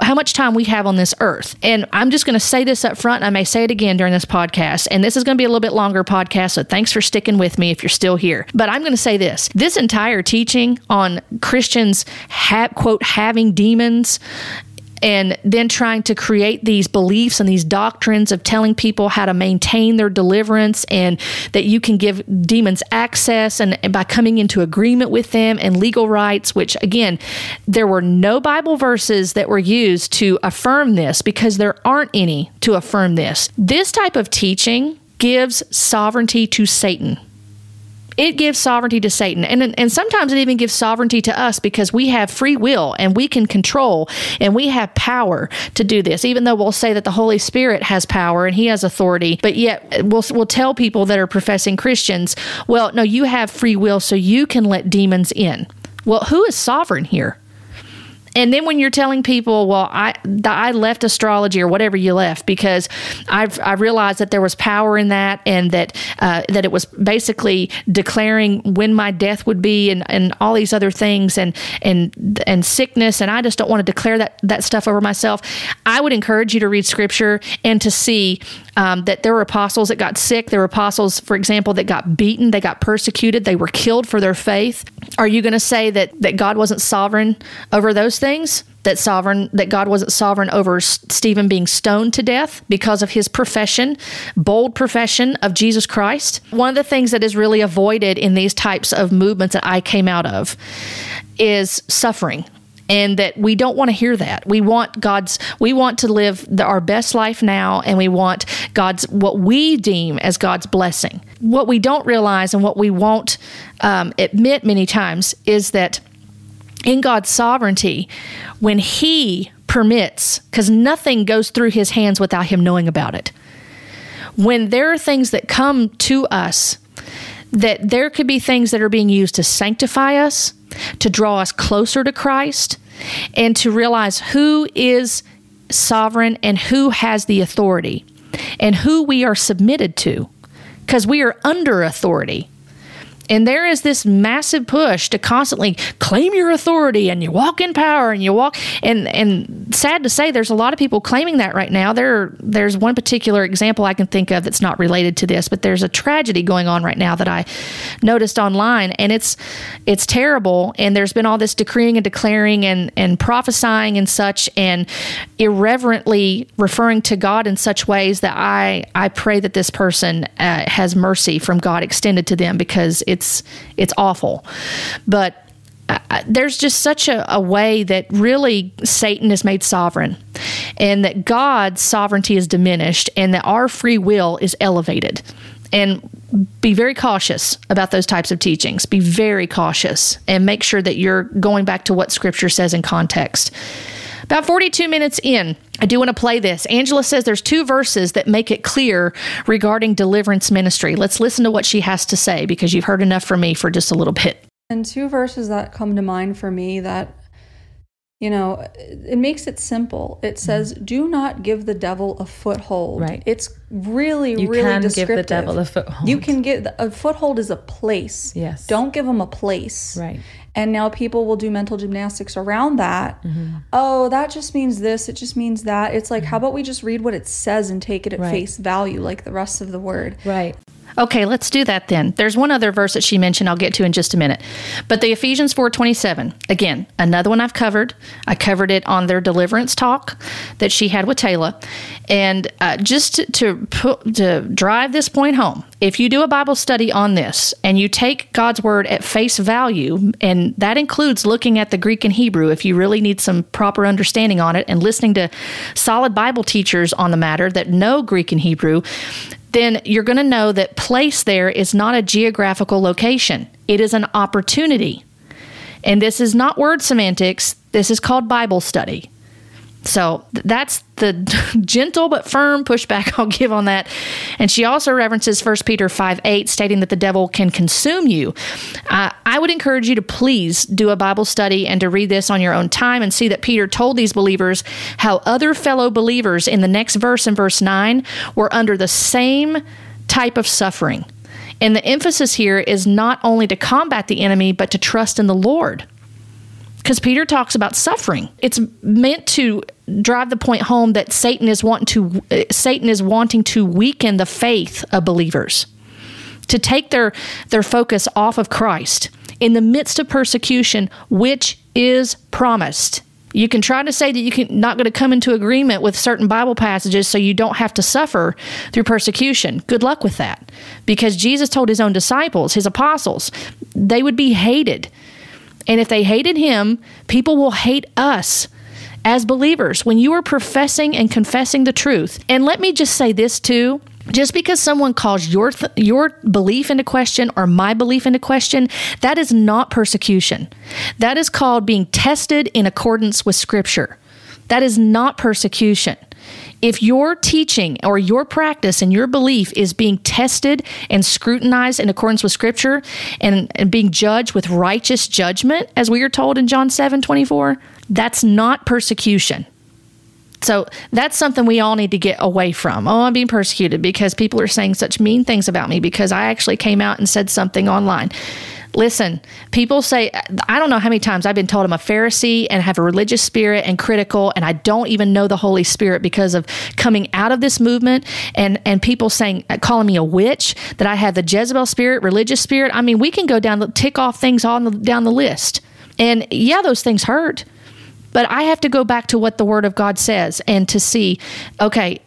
how much time we have on this earth. And I'm just going to say this up front. I may say it again during this podcast. And this is going to be a little bit longer podcast. So thanks for sticking with me if you're still here. But I'm going to say this this entire teaching on Christians, ha- quote, having demons and then trying to create these beliefs and these doctrines of telling people how to maintain their deliverance and that you can give demons access and, and, by coming into agreement with them and legal rights which again there were no bible verses that were used to affirm this because there aren't any to affirm this. This type of teaching gives sovereignty to satan it gives sovereignty to Satan. And, and sometimes it even gives sovereignty to us because we have free will and we can control and we have power to do this, even though we'll say that the Holy Spirit has power and he has authority. But yet we'll, we'll tell people that are professing Christians, well, no, you have free will, so you can let demons in. Well, who is sovereign here? And then when you're telling people, well, I I left astrology or whatever you left because I've I realized that there was power in that and that uh, that it was basically declaring when my death would be and, and all these other things and and and sickness and I just don't want to declare that that stuff over myself. I would encourage you to read scripture and to see um, that there were apostles that got sick. There were apostles, for example, that got beaten, they got persecuted, they were killed for their faith. Are you going to say that that God wasn't sovereign over those things? That sovereign that God wasn't sovereign over Stephen being stoned to death because of his profession, bold profession of Jesus Christ. One of the things that is really avoided in these types of movements that I came out of is suffering and that we don't want to hear that. We want God's, we want to live the, our best life now, and we want God's, what we deem as God's blessing. What we don't realize and what we won't um, admit many times is that in God's sovereignty, when He permits, because nothing goes through His hands without Him knowing about it, when there are things that come to us, that there could be things that are being used to sanctify us, to draw us closer to Christ, and to realize who is sovereign and who has the authority and who we are submitted to because we are under authority. And there is this massive push to constantly claim your authority and you walk in power and you walk and and sad to say there's a lot of people claiming that right now. There there's one particular example I can think of that's not related to this, but there's a tragedy going on right now that I noticed online and it's it's terrible and there's been all this decreeing and declaring and and prophesying and such and irreverently referring to God in such ways that I I pray that this person uh, has mercy from God extended to them because it's it's awful. But there's just such a, a, way that really Satan is made sovereign, and that God's sovereignty is diminished, and that our free will is elevated. And be very cautious about those types of teachings. Be very cautious and make sure that you're going back to what Scripture says in context. About 42 minutes in, I do want to play this. Angela says there's two verses that make it clear regarding deliverance ministry. Let's listen to what she has to say because you've heard enough from me for just a little bit. And two verses that come to mind for me that you know, it makes it simple. It mm-hmm. says, "Do not give the devil a foothold." Right. It's really, really. you really can descriptive. give the devil a foothold. You can give a foothold is a place. Yes. Don't give him a place. Right. And now people will do mental gymnastics around that. Mm-hmm. Oh, that just means this. It just means that. It's like, mm-hmm. how about we just read what it says and take it at right. face value, like the rest of the word. Right. Okay, let's do that then. There's one other verse that she mentioned I'll get to in just a minute. But the Ephesians 4:27, again, another one I've covered. I covered it on their deliverance talk that she had with Taylor. And uh, just to, to, put, to drive this point home, if you do a Bible study on this and you take God's word at face value, and that includes looking at the Greek and Hebrew if you really need some proper understanding on it and listening to solid Bible teachers on the matter that know Greek and Hebrew, then you're going to know that place there is not a geographical location, it is an opportunity. And this is not word semantics, this is called Bible study. So that's the *laughs* gentle but firm pushback *laughs* I'll give on that. And she also references 1 Peter 5 8, stating that the devil can consume you. Uh, I would encourage you to please do a Bible study and to read this on your own time and see that Peter told these believers how other fellow believers in the next verse, in verse 9, were under the same type of suffering. And the emphasis here is not only to combat the enemy, but to trust in the Lord because Peter talks about suffering. It's meant to drive the point home that Satan is wanting to uh, Satan is wanting to weaken the faith of believers, to take their their focus off of Christ in the midst of persecution, which is promised. You can try to say that you can not going to come into agreement with certain Bible passages so you don't have to suffer through persecution. Good luck with that. Because Jesus told his own disciples, his apostles, they would be hated and if they hated him, people will hate us as believers when you are professing and confessing the truth. And let me just say this too. Just because someone calls your th- your belief into question or my belief into question, that is not persecution. That is called being tested in accordance with scripture. That is not persecution. If your teaching or your practice and your belief is being tested and scrutinized in accordance with Scripture and, and being judged with righteous judgment, as we are told in John 7 24, that's not persecution. So that's something we all need to get away from. Oh, I'm being persecuted because people are saying such mean things about me because I actually came out and said something online. Listen, people say, I don't know how many times I've been told I'm a Pharisee and have a religious spirit and critical, and I don't even know the Holy Spirit because of coming out of this movement and, and people saying, uh, calling me a witch, that I have the Jezebel spirit, religious spirit. I mean, we can go down, tick off things on the, down the list. And yeah, those things hurt. But I have to go back to what the Word of God says and to see, okay,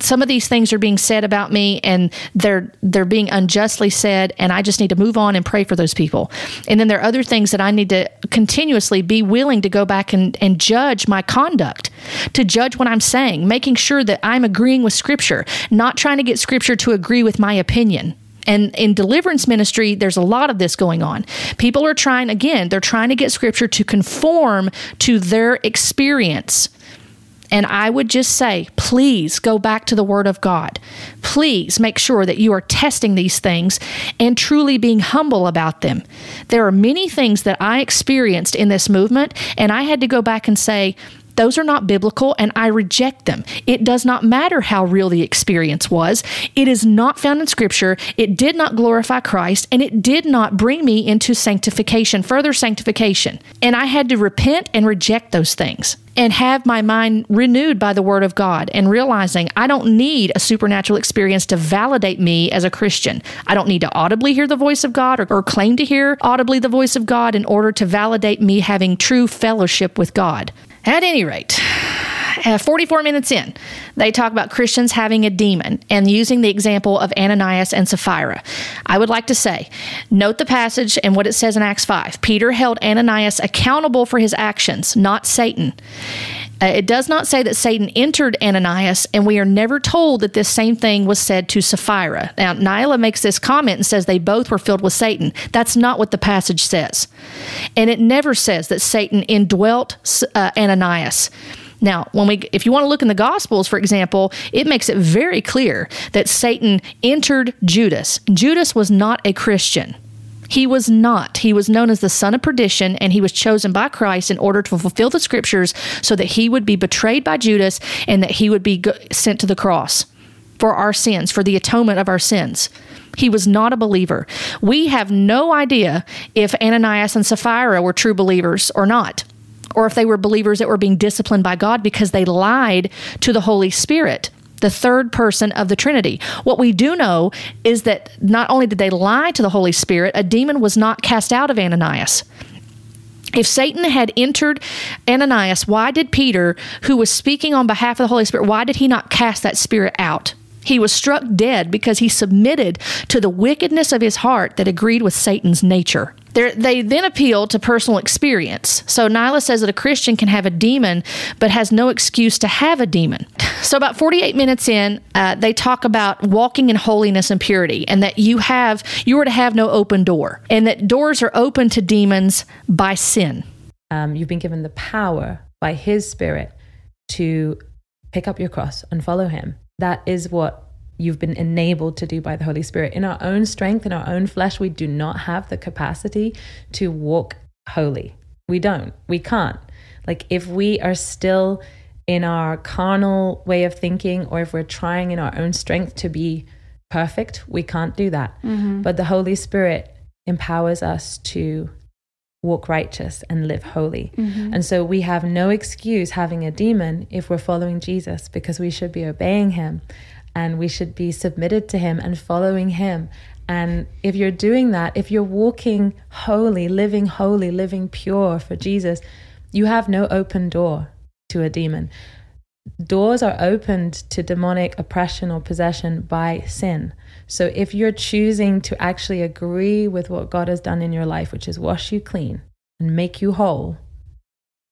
some of these things are being said about me and they're they're being unjustly said, and I just need to move on and pray for those people. And then there are other things that I need to continuously be willing to go back and, and judge my conduct, to judge what I'm saying, making sure that I'm agreeing with Scripture, not trying to get Scripture to agree with my opinion. And in deliverance ministry, there's a lot of this going on. People are trying, again, they're trying to get scripture to conform to their experience. And I would just say, please go back to the Word of God. Please make sure that you are testing these things and truly being humble about them. There are many things that I experienced in this movement, and I had to go back and say, those are not biblical and I reject them. It does not matter how real the experience was. It is not found in Scripture. It did not glorify Christ and it did not bring me into sanctification, further sanctification. And I had to repent and reject those things and have my mind renewed by the Word of God and realizing I don't need a supernatural experience to validate me as a Christian. I don't need to audibly hear the voice of God or, or, claim to hear audibly the voice of God in order to validate me having true fellowship with God. At any rate, uh, 44 minutes in, they talk about Christians having a demon and using the example of Ananias and Sapphira. I would like to say, note the passage and what it says in Acts 5. Peter held Ananias accountable for his actions, not Satan. Uh, it does not say that Satan entered Ananias, and we are never told that this same thing was said to Sapphira. Now, Nyla makes this comment and says they both were filled with Satan. That's not what the passage says. And it never says that Satan indwelt uh, Ananias. Now, when we if you want to look in the gospels for example, it makes it very clear that Satan entered Judas. Judas was not a Christian. He was not. He was known as the son of perdition, and he was chosen by Christ in order to fulfill the scriptures so that he would be betrayed by Judas and that he would be sent to the cross for our sins, for the atonement of our sins. He was not a believer. We have no idea if Ananias and Sapphira were true believers or not, or if they were believers that were being disciplined by God because they lied to the Holy Spirit. The third person of the Trinity. What we do know is that not only did they lie to the Holy Spirit, a demon was not cast out of Ananias. If Satan had entered Ananias, why did Peter, who was speaking on behalf of the Holy Spirit, why did he not cast that spirit out? He was struck dead because he submitted to the wickedness of his heart that agreed with Satan's nature. They're, they then appeal to personal experience. So Nyla says that a Christian can have a demon, but has no excuse to have a demon. So about 48 minutes in, uh, they talk about walking in holiness and purity, and that you have you are to have no open door, and that doors are open to demons by sin. Um, you've been given the power by His Spirit to pick up your cross and follow Him. That is what you've been enabled to do by the Holy Spirit. In our own strength, in our own flesh, we do not have the capacity to walk holy. We don't. We can't. Like, if we are still in our carnal way of thinking, or if we're trying in our own strength to be perfect, we can't do that. Mm-hmm. But the Holy Spirit empowers us to walk righteous and live holy. Mm-hmm. And so we have no excuse having a demon if we're following Jesus because we should be obeying him and we should be submitted to him and following him. And if you're doing that, if you're walking holy, living holy, living pure for Jesus, you have no open door to a demon. Doors are opened to demonic oppression or possession by sin. So if you're choosing to actually agree with what God has done in your life, which is wash you clean and make you whole,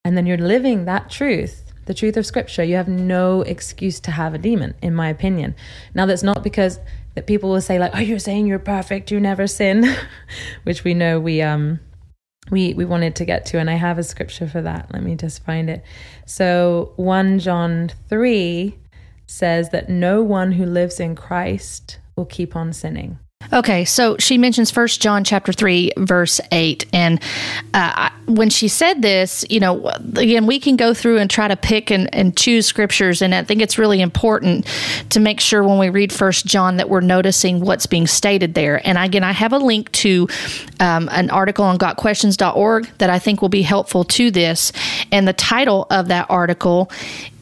and then you're living that truth, the truth of scripture, you have no excuse to have a demon, in my opinion. Now, that's not because that people will say, like, oh, you're saying you're perfect, you never sin, *laughs* which we know we um we we wanted to get to, and I have a scripture for that. Let me just find it. So 1 John 3 says that no one who lives in Christ will keep on sinning. Okay, so she mentions First John chapter three verse eight, and uh, when she said this, you know, again, we can go through and try to pick and, and choose scriptures, and I think it's really important to make sure when we read First John that we're noticing what's being stated there. And again, I have a link to um, an article on GotQuestions.org that I think will be helpful to this, and the title of that article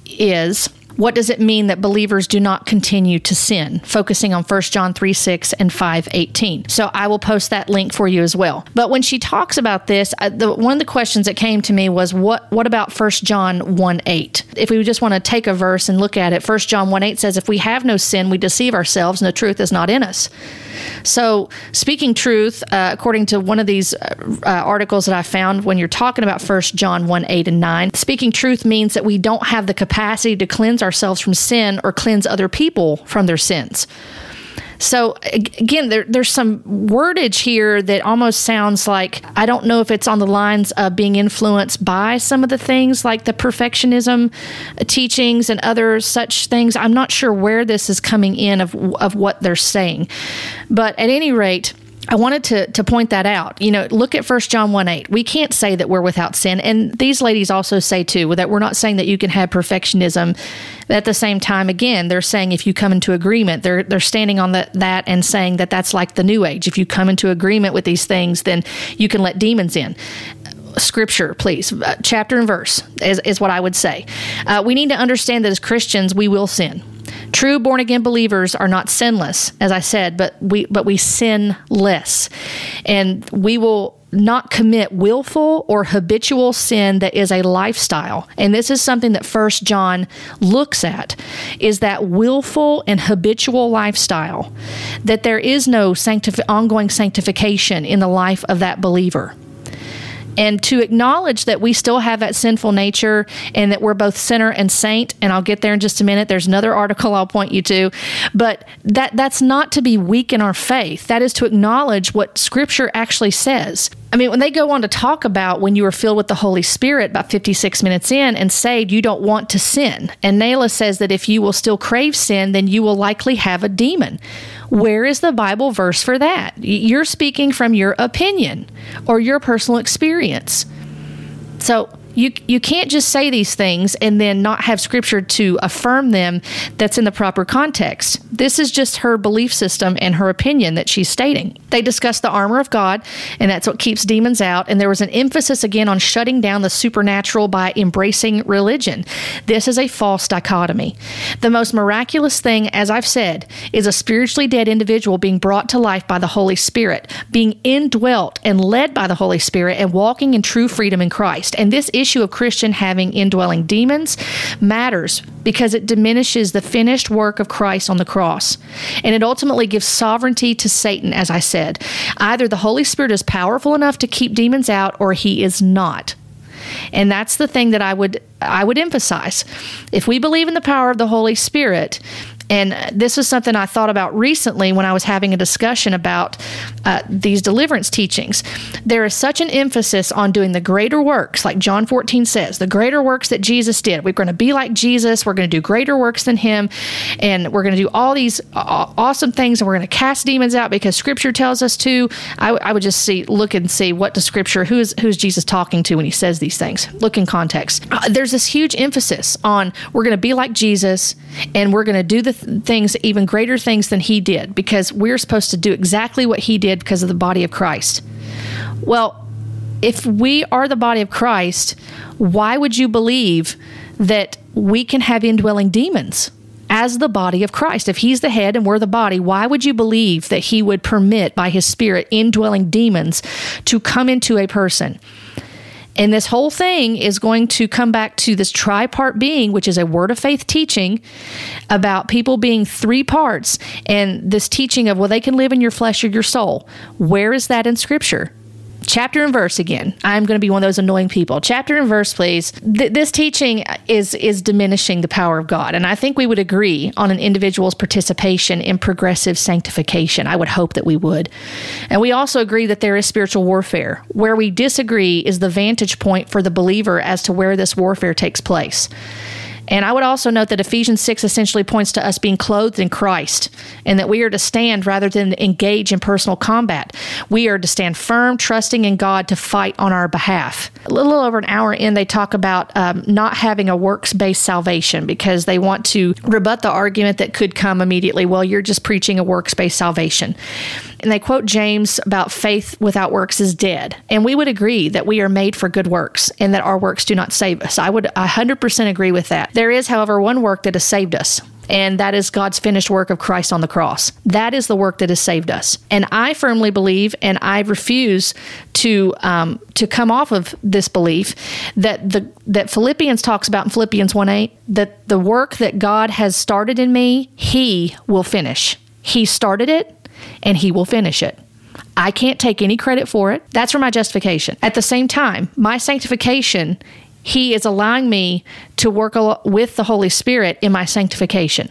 is what does it mean that believers do not continue to sin? Focusing on 1 John 3 6 and 5 18. So I will post that link for you as well. But when she talks about this, uh, the, one of the questions that came to me was what, what about 1 John 1 8? If we just want to take a verse and look at it, 1 John 1 8 says, If we have no sin, we deceive ourselves and the truth is not in us. So, speaking truth, uh, according to one of these uh, uh articles that I found, when you're talking about 1 John 1 8 and 9, speaking truth means that we don't have the capacity to cleanse ourselves from sin or cleanse other people from their sins. So again, there, there's some wordage here that almost sounds like I don't know if it's on the lines of being influenced by some of the things like the perfectionism teachings and other such things. I'm not sure where this is coming in of of what they're saying, but at any rate I wanted to, to point that out. You know, look at 1 John 1 8. We can't say that we're without sin. And these ladies also say, too, that we're not saying that you can have perfectionism. At the same time, again, they're saying if you come into agreement, they're, they're standing on the, that and saying that that's like the new age. If you come into agreement with these things, then you can let demons in scripture, please. Uh, chapter and verse is, is what I would say. Uh, we need to understand that as Christians, we will sin. True born again believers are not sinless, as I said, but we but we sin less. And we will not commit willful or habitual sin that is a lifestyle. And this is something that First John looks at is that willful and habitual lifestyle that there is no sanctif- ongoing sanctification in the life of that believer and to acknowledge that we still have that sinful nature and that we're both sinner and saint and I'll get there in just a minute there's another article I'll point you to but that that's not to be weak in our faith. That is to acknowledge what scripture actually says. I mean when they go on to talk about when you are filled with the Holy Spirit about 56 minutes in and saved you don't want to sin. And Nyla says that if you will still crave sin then you will likely have a demon where is the Bible verse for that? You're speaking from your opinion or your personal experience. So, You you can't just say these things and then not have scripture to affirm them that's in the proper context. This is just her belief system and her opinion that she's stating. They discuss the armor of God and that's what keeps demons out and there was an emphasis again on shutting down the supernatural by embracing religion. This is a false dichotomy. The most miraculous thing as I've said is a spiritually dead individual being brought to life by the Holy Spirit, being indwelt and led by the Holy Spirit and walking in true freedom in Christ. And this issue of Christian having indwelling demons matters because it diminishes the finished work of Christ on the cross. And it ultimately gives sovereignty to Satan, as I said. Either the Holy Spirit is powerful enough to keep demons out or he is not. And that's the thing that I would I would emphasize. If we believe in the power of the Holy Spirit, and this is something I thought about recently when I was having a discussion about uh, these deliverance teachings. There is such an emphasis on doing the greater works, like John 14 says, the greater works that Jesus did. We're going to be like Jesus. We're going to do greater works than him. And we're going to do all these awesome things. And we're going to cast demons out because scripture tells us to. I, I would just see, look and see what the scripture, who is, who is Jesus talking to when he says these things? Look in context. Uh, there's this huge emphasis on we're going to be like Jesus and we're going to do the things, even greater things than he did, because we're supposed to do exactly what he did because of the body of Christ. Well, if we are the body of Christ, why would you believe that we can have indwelling demons? as the body of Christ. If he's the head and we're the body, why would you believe that he would permit by his spirit indwelling demons to come into a person? And this whole thing is going to come back to this tripart being, which is a word of faith teaching about people being three parts and this teaching of, well, they can live in your flesh or your soul. Where is that in scripture? Chapter and verse again. I'm going to be one of those annoying people. Chapter and verse, please. Th- this teaching is is diminishing the power of God, and I think we would agree on an individual's participation in progressive sanctification. I would hope that we would, and we also agree that there is spiritual warfare. Where we disagree is the vantage point for the believer as to where this warfare takes place. And I would also note that Ephesians 6 essentially points to us being clothed in Christ and that we are to stand rather than engage in personal combat. We are to stand firm, trusting in God to fight on our behalf. A little over an hour in, they talk about um, not having a works based salvation because they want to rebut the argument that could come immediately well, you're just preaching a works based salvation and they quote James about faith without works is dead. And we would agree that we are made for good works and that our works do not save us. I would 100% agree with that. There is, however, one work that has saved us, and that is God's finished work of Christ on the cross. That is the work that has saved us. And I firmly believe, and I refuse to um, to come off of this belief that the that Philippians talks about in Philippians 1 8, that the work that God has started in me, He will finish. He started it, and He will finish it. I can't take any credit for it. That's for my justification. At the same time, my sanctification, He is allowing me to work with the Holy Spirit in my sanctification.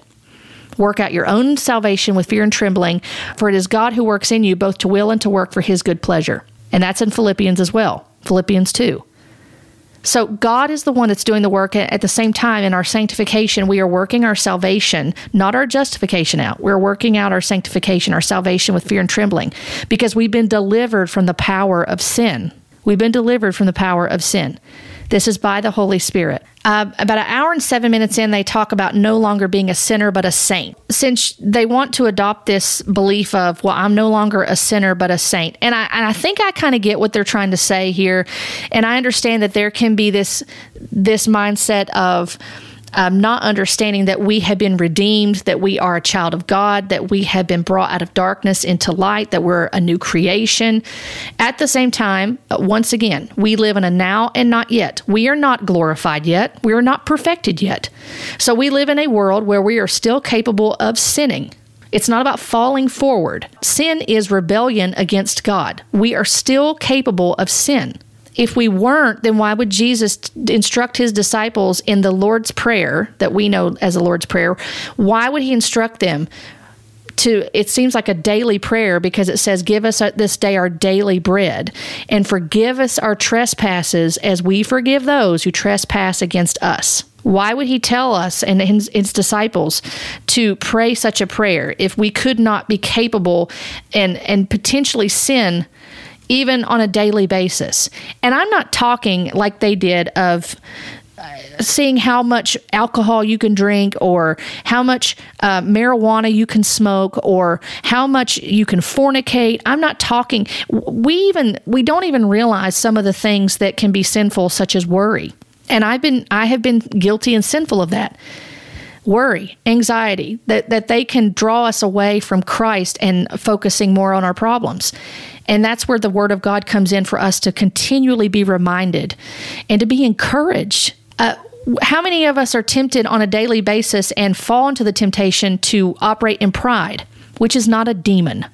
Work out your own salvation with fear and trembling, for it is God who works in you both to will and to work for His good pleasure. And that's in Philippians as well. Philippians 2. So God is the one that's doing the work. At the same time, in our sanctification, we are working our salvation, not our justification out. We're working out our sanctification, our salvation with fear and trembling, because we've been delivered from the power of sin. We've been delivered from the power of sin. This is by the Holy Spirit. Uh, about an hour and seven minutes in, they talk about no longer being a sinner but a saint. Since they want to adopt this belief of, well, I'm no longer a sinner but a saint. And I, and I think I kind of get what they're trying to say here. And I understand that there can be this, this mindset of, um, not understanding that we have been redeemed, that we are a child of God, that we have been brought out of darkness into light, that we're a new creation. At the same time, uh, once again, we live in a now and not yet. We are not glorified yet. We are not perfected yet. So we live in a world where we are still capable of sinning. It's not about falling forward. Sin is rebellion against God. We are still capable of sin. If we weren't, then why would Jesus instruct his disciples in the Lord's Prayer that we know as the Lord's Prayer? Why would he instruct them? to it seems like a daily prayer because it says give us uh, this day our daily bread and forgive us our trespasses as we forgive those who trespass against us why would he tell us and his, his, disciples to pray such a prayer if we could not be capable and and potentially sin even on a daily basis. And I'm not talking like they did of seeing how much alcohol you can drink or how much uh, marijuana you can smoke or how much you can fornicate. I'm not talking we even we don't even realize some of the things that can be sinful such as worry. And i've been i have been guilty and sinful of that. Worry anxiety that, that they can draw us away from christ and focusing more on our problems and that's where the word of god comes in for us to continually be reminded and to be encouraged uh, how many of us are tempted on a daily basis and fall into the temptation to operate in pride, which is not a demon?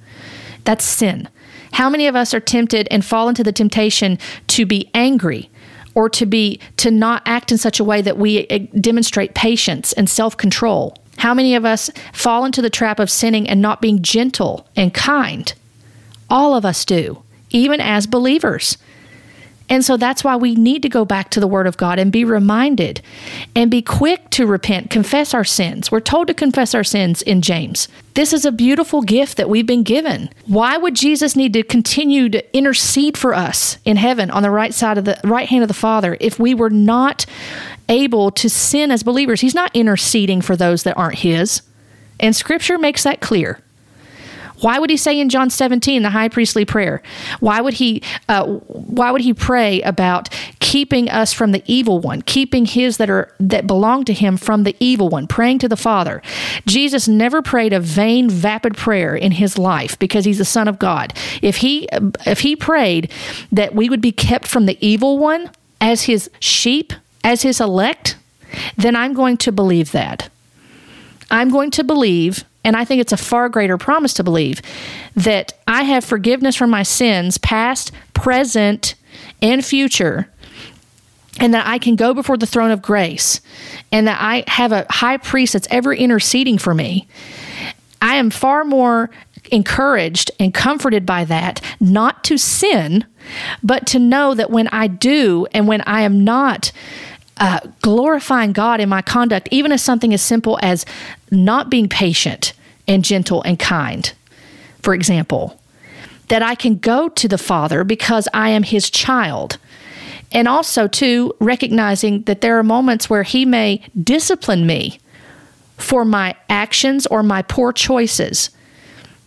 That's sin. How many of us are tempted and fall into the temptation to be angry or to be to not act in such a way that we eh, demonstrate patience and self-control? How many of us fall into the trap of sinning and not being gentle and kind? All of us do, even as believers. And so that's why we need to go back to the Word of God and be reminded and be quick to repent, confess our sins. We're told to confess our sins in James. This is a beautiful gift that we've been given. Why would Jesus need to continue to intercede for us in heaven on the right side of the right hand of the Father if we were not able to sin as believers? He's not interceding for those that aren't His. And Scripture makes that clear. Why would he say in John 17 the high priestly prayer? Why would he uh, why would he pray about keeping us from the evil one, keeping his that are that belong to him from the evil one, praying to the Father? Jesus never prayed a vain vapid prayer in his life because he's the son of God. If he if he prayed that we would be kept from the evil one as his sheep, as his elect, then I'm going to believe that. I'm going to believe and I think it's a far greater promise to believe that I have forgiveness for my sins, past, present, and future, and that I can go before the throne of grace, and that I have a high priest that's ever interceding for me. I am far more encouraged and comforted by that, not to sin, but to know that when I do and when I am not uh, glorifying God in my conduct, even as something as simple as not being patient and gentle and kind, for example, that I can go to the Father because I am His child. And also, too, recognizing that there are moments where He may discipline me for my actions or my poor choices,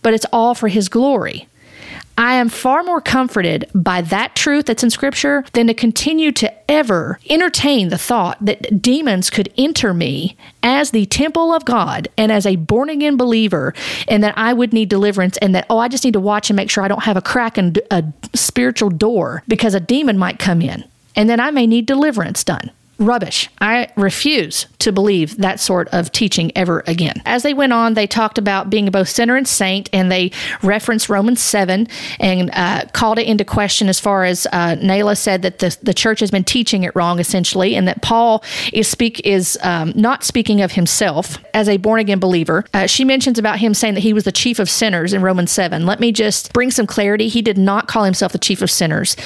but it's all for His glory. I am far more comforted by that truth that's in Scripture than to continue to ever entertain the thought that demons could enter me as the temple of God and as a born again believer, and that I would need deliverance, and that, oh, I just need to watch and make sure I don't have a crack in a spiritual door because a demon might come in, and then I may need deliverance done rubbish. I refuse to believe that sort of teaching ever again. As they went on, they talked about being both sinner and saint, and they referenced Romans 7 and uh, called it into question as far as uh, Nyla said that the, the church has been teaching it wrong, essentially, and that Paul is speak is um, not speaking of himself as a born again believer. Uh, she mentions about him saying that he was the chief of sinners in Romans 7. Let me just bring some clarity. He did not call himself the chief of sinners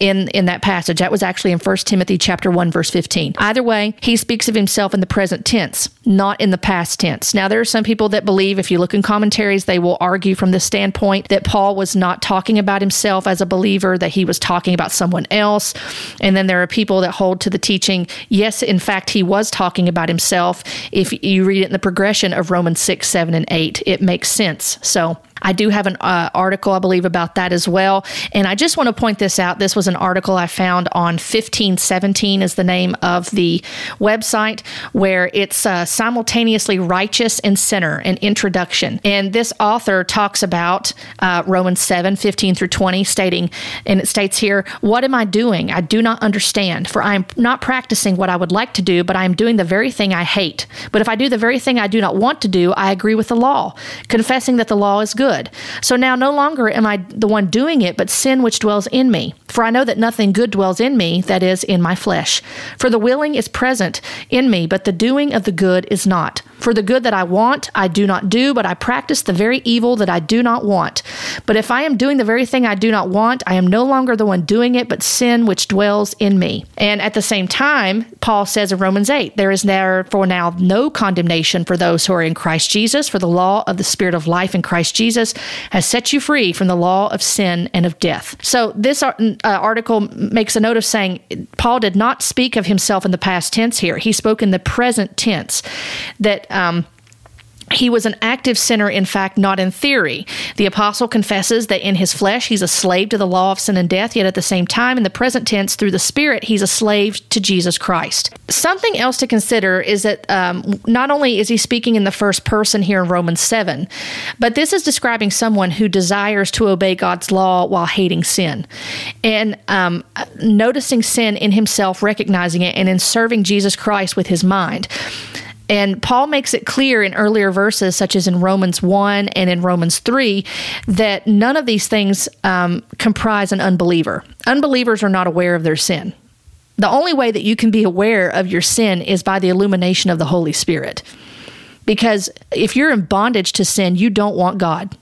in, in that passage. That was actually in 1 Timothy chapter 1, verse 15. Either way, he speaks of himself in the present tense, not in the past tense. Now, there are some people that believe, if you look in commentaries, they will argue from the standpoint that Paul was not talking about himself as a believer, that he was talking about someone else. And then there are people that hold to the teaching, yes, in fact, he was talking about himself. If you read it in the progression of Romans 6, 7, and 8, it makes sense. So, I do have an uh, article, I believe, about that as well. And I just want to point this out. This was an article I found on 1517 is the name of the website where it's uh, simultaneously righteous and sinner, an introduction. And this author talks about uh, Romans 7, 15 through 20, stating, and it states here, What am I doing? I do not understand, for I am not practicing what I would like to do, but I am doing the very thing I hate. But if I do the very thing I do not want to do, I agree with the law, confessing that the law is good good. So now no longer am I the one doing it, but sin which dwells in me. For I know that nothing good dwells in me, that is, in my flesh. For the willing is present in me, but the doing of the good is not. For the good that I want, I do not do, but I practice the very evil that I do not want. But if I am doing the very thing I do not want, I am no longer the one doing it, but sin which dwells in me. And at the same time, Paul says in Romans 8, there is therefore now no condemnation for those who are in Christ Jesus, for the law of the Spirit of life in Christ Jesus has set you free from the law of sin and of death. So this uh, article makes a note of saying Paul did not speak of himself in the past tense here. He spoke in the present tense that um, he was an active sinner, in fact, not in theory. The apostle confesses that in his flesh he's a slave to the law of sin and death, yet at the same time, in the present tense, through the Spirit, he's a slave to Jesus Christ. Something else to consider is that um, not only is he speaking in the first person here in Romans 7, but this is describing someone who desires to obey God's law while hating sin. And um, noticing sin in himself, recognizing it, and in serving Jesus Christ with his mind. And Paul makes it clear in earlier verses, such as in Romans 1 and in Romans 3, that none of these things um, comprise an unbeliever. Unbelievers are not aware of their sin. The only way that you can be aware of your sin is by the illumination of the Holy Spirit. Because if you're in bondage to sin, you don't want God.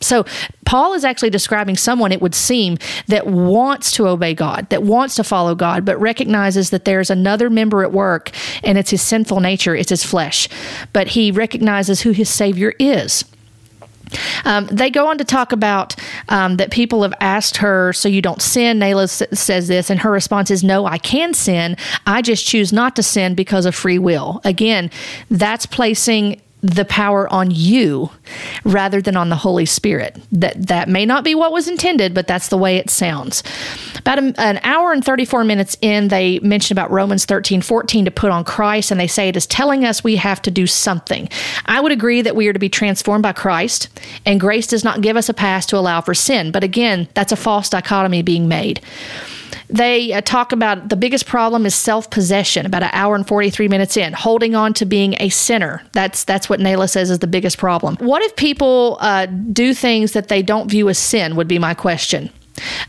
So, Paul is actually describing someone, it would seem, that wants to obey God, that wants to follow God, but recognizes that there's another member at work and it's his sinful nature, it's his flesh. But he recognizes who his Savior is. Um, they go on to talk about um, that people have asked her, So you don't sin? Nyla s- says this, and her response is, No, I can sin. I just choose not to sin because of free will. Again, that's placing the power on you rather than on the Holy Spirit. That that may not be what was intended, but that's the way it sounds. About a, an hour and 34 minutes in, they mention about Romans 13, 14 to put on Christ, and they say it is telling us we have to do something. I would agree that we are to be transformed by Christ, and grace does not give us a pass to allow for sin. But again, that's a false dichotomy being made. They uh, talk about the biggest problem is self possession. About an hour and forty three minutes in, holding on to being a sinner. That's that's what Nyla says is the biggest problem. What if people uh, do things that they don't view as sin? Would be my question.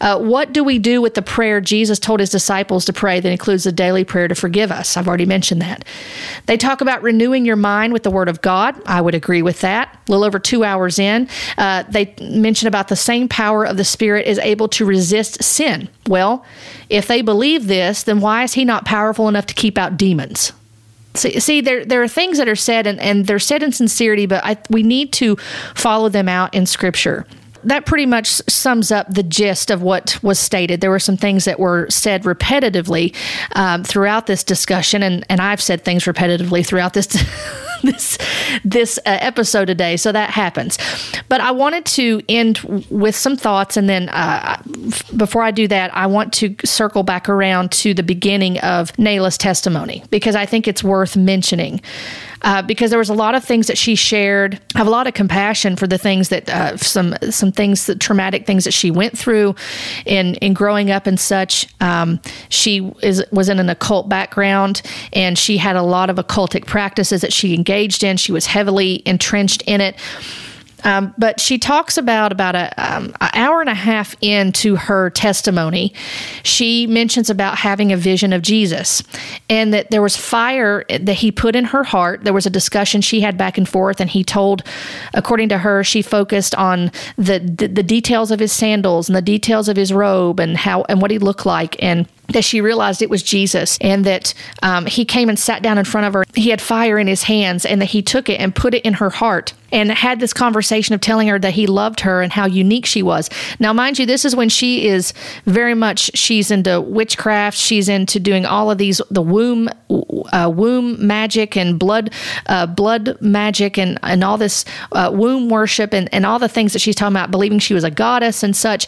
Uh, what do we do with the prayer Jesus told his disciples to pray that includes the daily prayer to forgive us? I've already mentioned that. They talk about renewing your mind with the Word of God. I would agree with that. A little over two hours in, uh, they mention about the same power of the Spirit is able to resist sin. Well, if they believe this, then why is he not powerful enough to keep out demons? See, see, there there are things that are said, and, and they're said in sincerity, but I, we need to follow them out in Scripture that pretty much sums up the gist of what was stated. There were some things that were said repetitively um, throughout this discussion, and, and I've said things repetitively throughout this. *laughs* this this uh, episode today so that happens but i wanted to end with some thoughts and then uh, before i do that i want to circle back around to the beginning of nyla's testimony because i think it's worth mentioning uh, because there was a lot of things that she shared. I have a lot of compassion for the things that uh, some some things, that traumatic things that she went through in in growing up and such. Um, she is was in an occult background, and she had a lot of occultic practices that she engaged in. She was heavily entrenched in it. Um, but she talks about about a um, an hour and a half into her testimony, she mentions about having a vision of Jesus, and that there was fire that he put in her heart. There was a discussion she had back and forth, and he told, according to her, she focused on the the, the details of his sandals and the details of his robe and how and what he looked like and that she realized it was Jesus and that um, he came and sat down in front of her. He had fire in his hands and that he took it and put it in her heart and had this conversation of telling her that he loved her and how unique she was. Now, mind you, this is when she is very much she's into witchcraft. She's into doing all of these the womb uh, womb magic and blood uh, blood magic and and all this uh, womb worship and, and all the things that she's talking about, believing she was a goddess and such.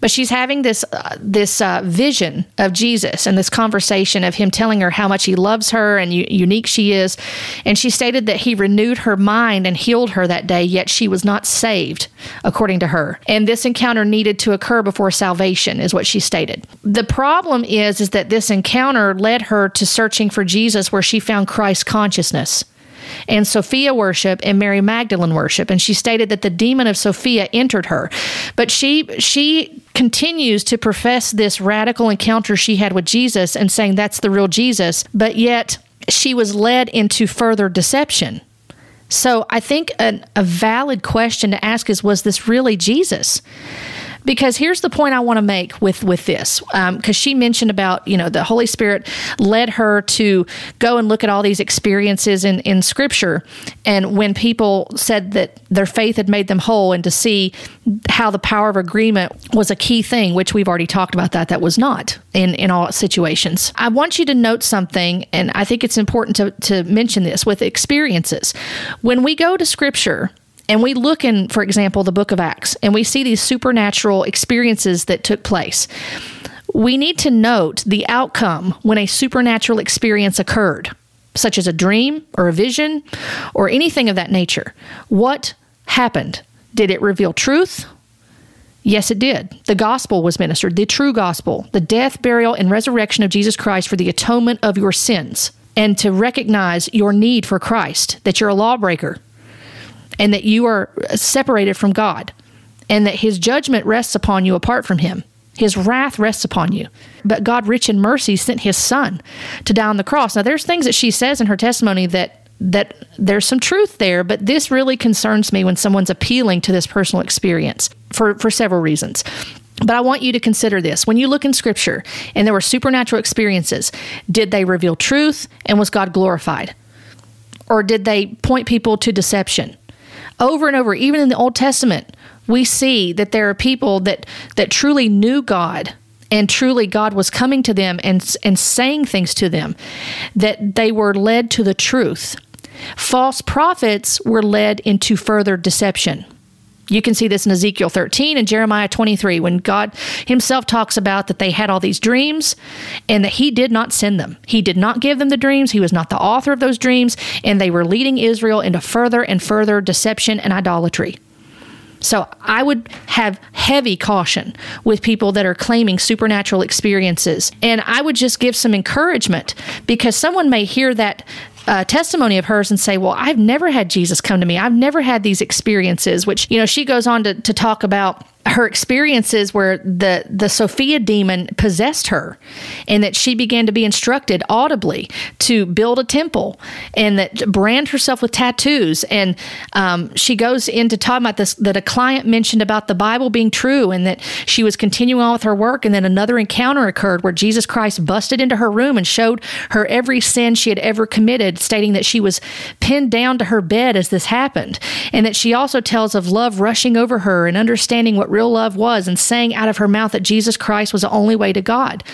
But she's having this uh, this uh, vision of Jesus and this conversation of him telling her how much he loves her and u- unique she is. And she stated that he renewed her mind and healed her that day, yet she was not saved, according to her. And this encounter needed to occur before salvation, is what she stated. The problem is, is that this encounter led her to searching for Jesus where she found Christ consciousness. and Sophia worship and Mary Magdalene worship. And she stated that the demon of Sophia entered her. But she she continues to profess this radical encounter she had with Jesus and saying that's the real Jesus, but yet she was led into further deception. So I think an, a valid question to ask is was this really Jesus? Because here's the point I want to make with with this because um, she mentioned about you know the Holy Spirit led her to go and look at all these experiences in in Scripture, and when people said that their faith had made them whole, and to see how the power of agreement was a key thing, which we've already talked about that that was not in in all situations. I want you to note something, and I think it's important to to mention this with experiences when we go to Scripture and we look in, for example, the book of Acts, and we see these supernatural experiences that took place, we need to note the outcome when a supernatural experience occurred, such as a dream or a vision or anything of that nature. What happened? Did it reveal truth? Yes, it did. The gospel was ministered, the true gospel, the death, burial, and resurrection of Jesus Christ for the atonement of your sins, and to recognize your need for Christ, that you're a lawbreaker, and that you are separated from God and that his judgment rests upon you apart from him. His wrath rests upon you. But God, rich in mercy, sent his son to die on the cross. Now, there's things that she says in her testimony that that there's some truth there, but this really concerns me when someone's appealing to this personal experience for, for several reasons. But I want you to consider this. When you look in scripture and there were supernatural experiences, did they reveal truth and was God glorified? Or did they point people to deception? Over and over, even in the Old Testament, we see that there are people that, that truly knew God and truly God was coming to them and, and saying things to them, that they were led to the truth. False prophets were led into further deception. You can see this in Ezekiel 13 and Jeremiah 23 when God himself talks about that they had all these dreams and that he did not send them. He did not give them the dreams. He was not the author of those dreams and they were leading Israel into further and further deception and idolatry. So I would have heavy caution with people that are claiming supernatural experiences. And I would just give some encouragement because someone may hear that uh, testimony of hers and say, Well, I've never had Jesus come to me. I've never had these experiences, which, you know, she goes on to, to talk about her experiences where the the Sophia demon possessed her and that she began to be instructed audibly to build a temple and that brand herself with tattoos. And um, she goes into talking about this that a client mentioned about the Bible being true and that she was continuing on with her work. And then another encounter occurred where Jesus Christ busted into her room and showed her every sin she had ever committed stating that she was pinned down to her bed as this happened. And that she also tells of love rushing over her and understanding what real love was and saying out of her mouth that Jesus Christ was the only way to God.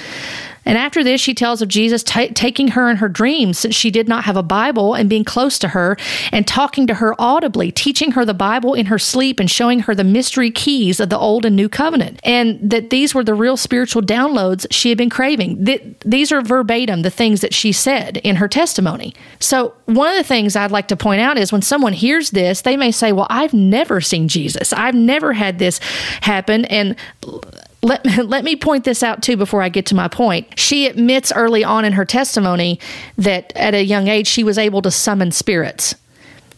And after this, she tells of Jesus t- taking her in her dreams since she did not have a Bible and being close to her and talking to her audibly, teaching her the Bible in her sleep and showing her the mystery keys of the Old and New Covenant. And that these were the real spiritual downloads she had been craving. Th- these are verbatim the things that she said in her testimony. So, one of the things I'd like to point out is when someone hears this, they may say, Well, I've never seen Jesus. I've never had this happen. And let, *laughs* let me point this out too before I get to my point. She admits early on in her testimony that at a young age she was able to summon spirits.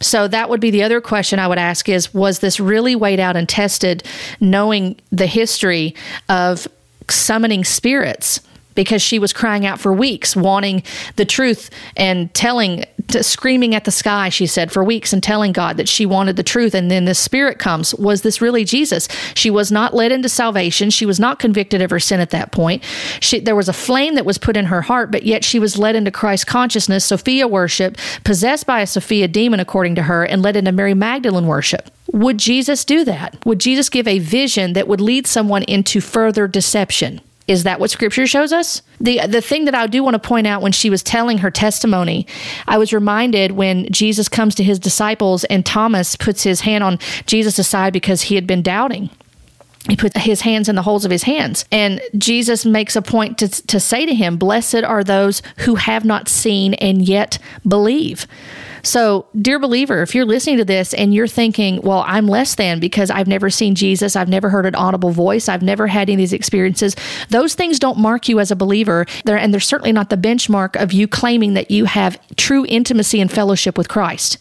So that would be the other question I would ask is was this really weighed out and tested knowing the history of summoning spirits? Because she was crying out for weeks, wanting the truth and telling, screaming at the sky, she said, for weeks and telling God that she wanted the truth. And then this spirit comes. Was this really Jesus? She was not led into salvation. She was not convicted of her sin at that point. She, there was a flame that was put in her heart, but yet she was led into Christ consciousness, Sophia worship, possessed by a Sophia demon, according to her, and led into Mary Magdalene worship. Would Jesus do that? Would Jesus give a vision that would lead someone into further deception? Is that what scripture shows us? The the thing that I do want to point out when she was telling her testimony, I was reminded when Jesus comes to his disciples and Thomas puts his hand on Jesus' side because he had been doubting he put his hands in the holes of his hands. And Jesus makes a point to, to say to him, Blessed are those who have not seen and yet believe. So, dear believer, if you're listening to this and you're thinking, well, I'm less than because I've never seen Jesus, I've never heard an audible voice, I've never had any of these experiences, those things don't mark you as a believer. They're, and they're certainly not the benchmark of you claiming that you have true intimacy and fellowship with Christ.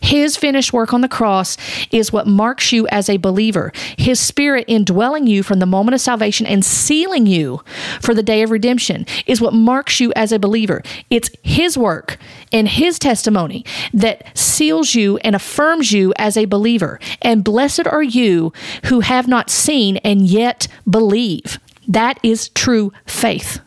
His finished work on the cross is what marks you as a believer. His spirit indwelling you from the moment of salvation and sealing you for the day of redemption is what marks you as a believer. It's His work and His testimony that seals you and affirms you as a believer. And blessed are you who have not seen and yet believe. That is true faith.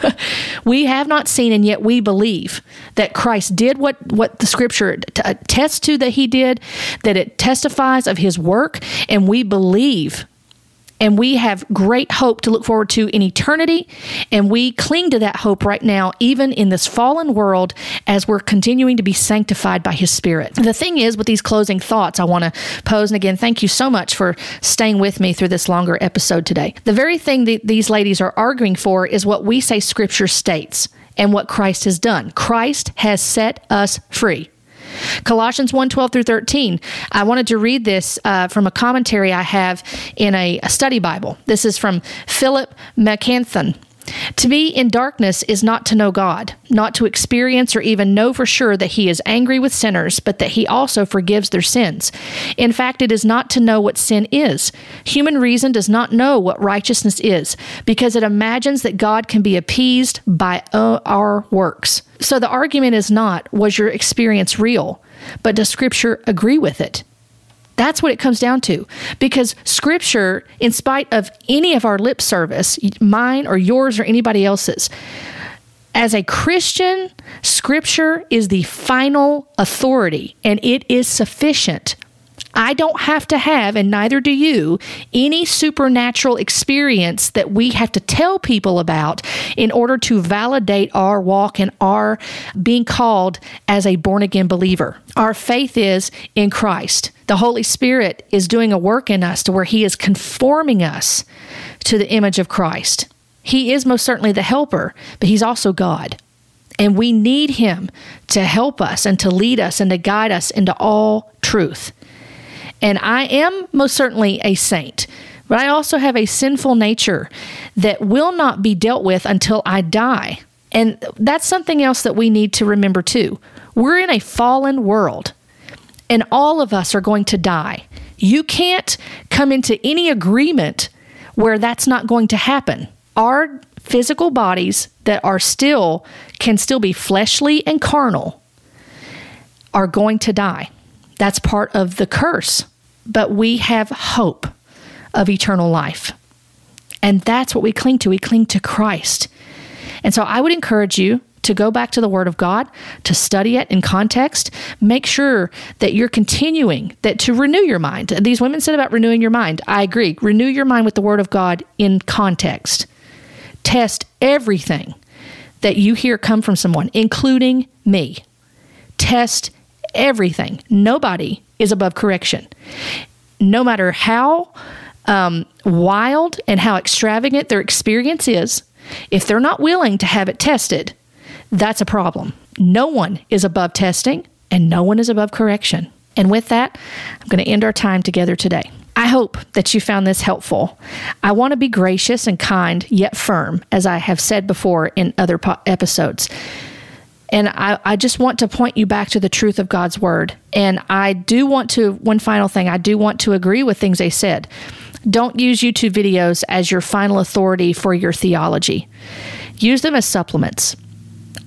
*laughs* we have not seen and yet we believe that Christ did what, what the scripture t- attests to that he did, that it testifies of his work, and we believe and we have great hope to look forward to in eternity. And we cling to that hope right now, even in this fallen world, as we're continuing to be sanctified by His Spirit. The thing is, with these closing thoughts, I want to pose, and again, thank you so much for staying with me through this longer episode today. The very thing that these ladies are arguing for is what we say Scripture states and what Christ has done. Christ has set us free. Colossians 1 12 through 13. I wanted to read this uh, from a commentary I have in a, a study Bible. This is from Philip Melanchthon. To be in darkness is not to know God, not to experience or even know for sure that He is angry with sinners, but that He also forgives their sins. In fact, it is not to know what sin is. Human reason does not know what righteousness is, because it imagines that God can be appeased by uh, our works. So the argument is not, was your experience real, but does Scripture agree with it? That's what it comes down to. Because scripture, in spite of any of our lip service, mine or yours or anybody else's, as a Christian, scripture is the final authority and it is sufficient. I don't have to have, and neither do you, any supernatural experience that we have to tell people about in order to validate our walk and our being called as a born again believer. Our faith is in Christ. The Holy Spirit is doing a work in us to where He is conforming us to the image of Christ. He is most certainly the helper, but He's also God. And we need Him to help us and to lead us and to guide us into all truth. And I am most certainly a saint, but I also have a sinful nature that will not be dealt with until I die. And that's something else that we need to remember too. We're in a fallen world, and all of us are going to die. You can't come into any agreement where that's not going to happen. Our physical bodies that are still, can still be fleshly and carnal, are going to die. That's part of the curse. But we have hope of eternal life. And that's what we cling to. We cling to Christ. And so I would encourage you to go back to the Word of God, to study it in context. Make sure that you're continuing that to renew your mind. These women said about renewing your mind. I agree. Renew your mind with the Word of God in context. Test everything that you hear come from someone, including me. Test everything. Nobody is above correction. No matter how um, wild and how extravagant their experience is, if they're not willing to have it tested, that's a problem. No one is above testing and no one is above correction. And with that, I'm going to end our time together today. I hope that you found this helpful. I want to be gracious and kind, yet firm, as I have said before in other po- episodes. And I, I just want to point you back to the truth of God's word. And I do want to, one final thing, I do want to agree with things they said. Don't use YouTube videos as your final authority for your theology, use them as supplements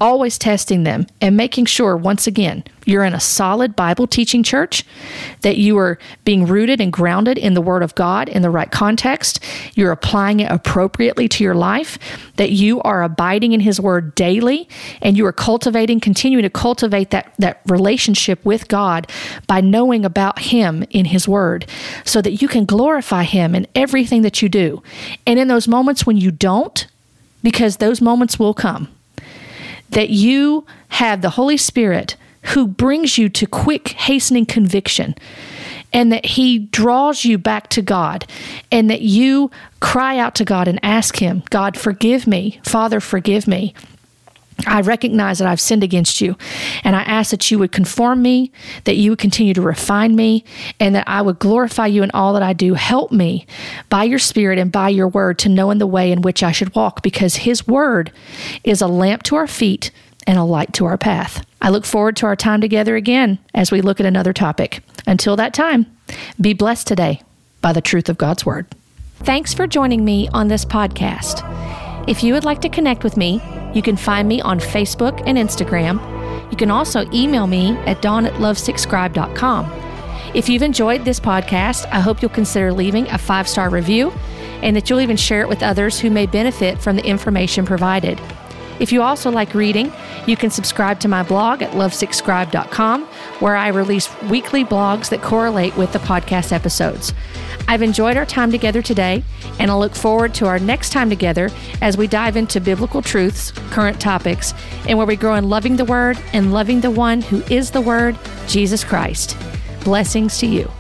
always testing them and making sure, once again, you're in a solid Bible teaching church, that you are being rooted and grounded in the Word of God in the right context, you're applying it appropriately to your life, that you are abiding in His Word daily, and you are cultivating, continuing to cultivate that, that relationship with God by knowing about Him in His Word, so that you can glorify Him in everything that you do. And in those moments when you don't, because those moments will come that you have the Holy Spirit who brings you to quick, hastening conviction, and that He draws you back to God, and that you cry out to God and ask Him, God, forgive me, Father, forgive me. I recognize that I've sinned against you, and I ask that you would conform me, that you would continue to refine me, and that I would glorify you in all that I do. Help me by your Spirit and by your word to know in the way in which I should walk, because His word is a lamp to our feet and a light to our path. I look forward to our time together again as we look at another topic. Until that time, be blessed today by the truth of God's word. Thanks for joining me on this podcast. If you would like to connect with me, you can find me on Facebook and Instagram. You can also email me at dawn at lovesickscribe.com. If you've enjoyed this podcast, I hope you'll consider leaving a five star review and that you'll even share it with others who may benefit from the information provided. If you also like reading, you can subscribe to my blog at lovesickscribe.com, where I release weekly blogs that correlate with the podcast episodes. I've enjoyed our time together today, and I look forward to our next time together as we dive into biblical truths, current topics, and where we grow in loving the Word and loving the one who is the Word, Jesus Christ. Blessings to you.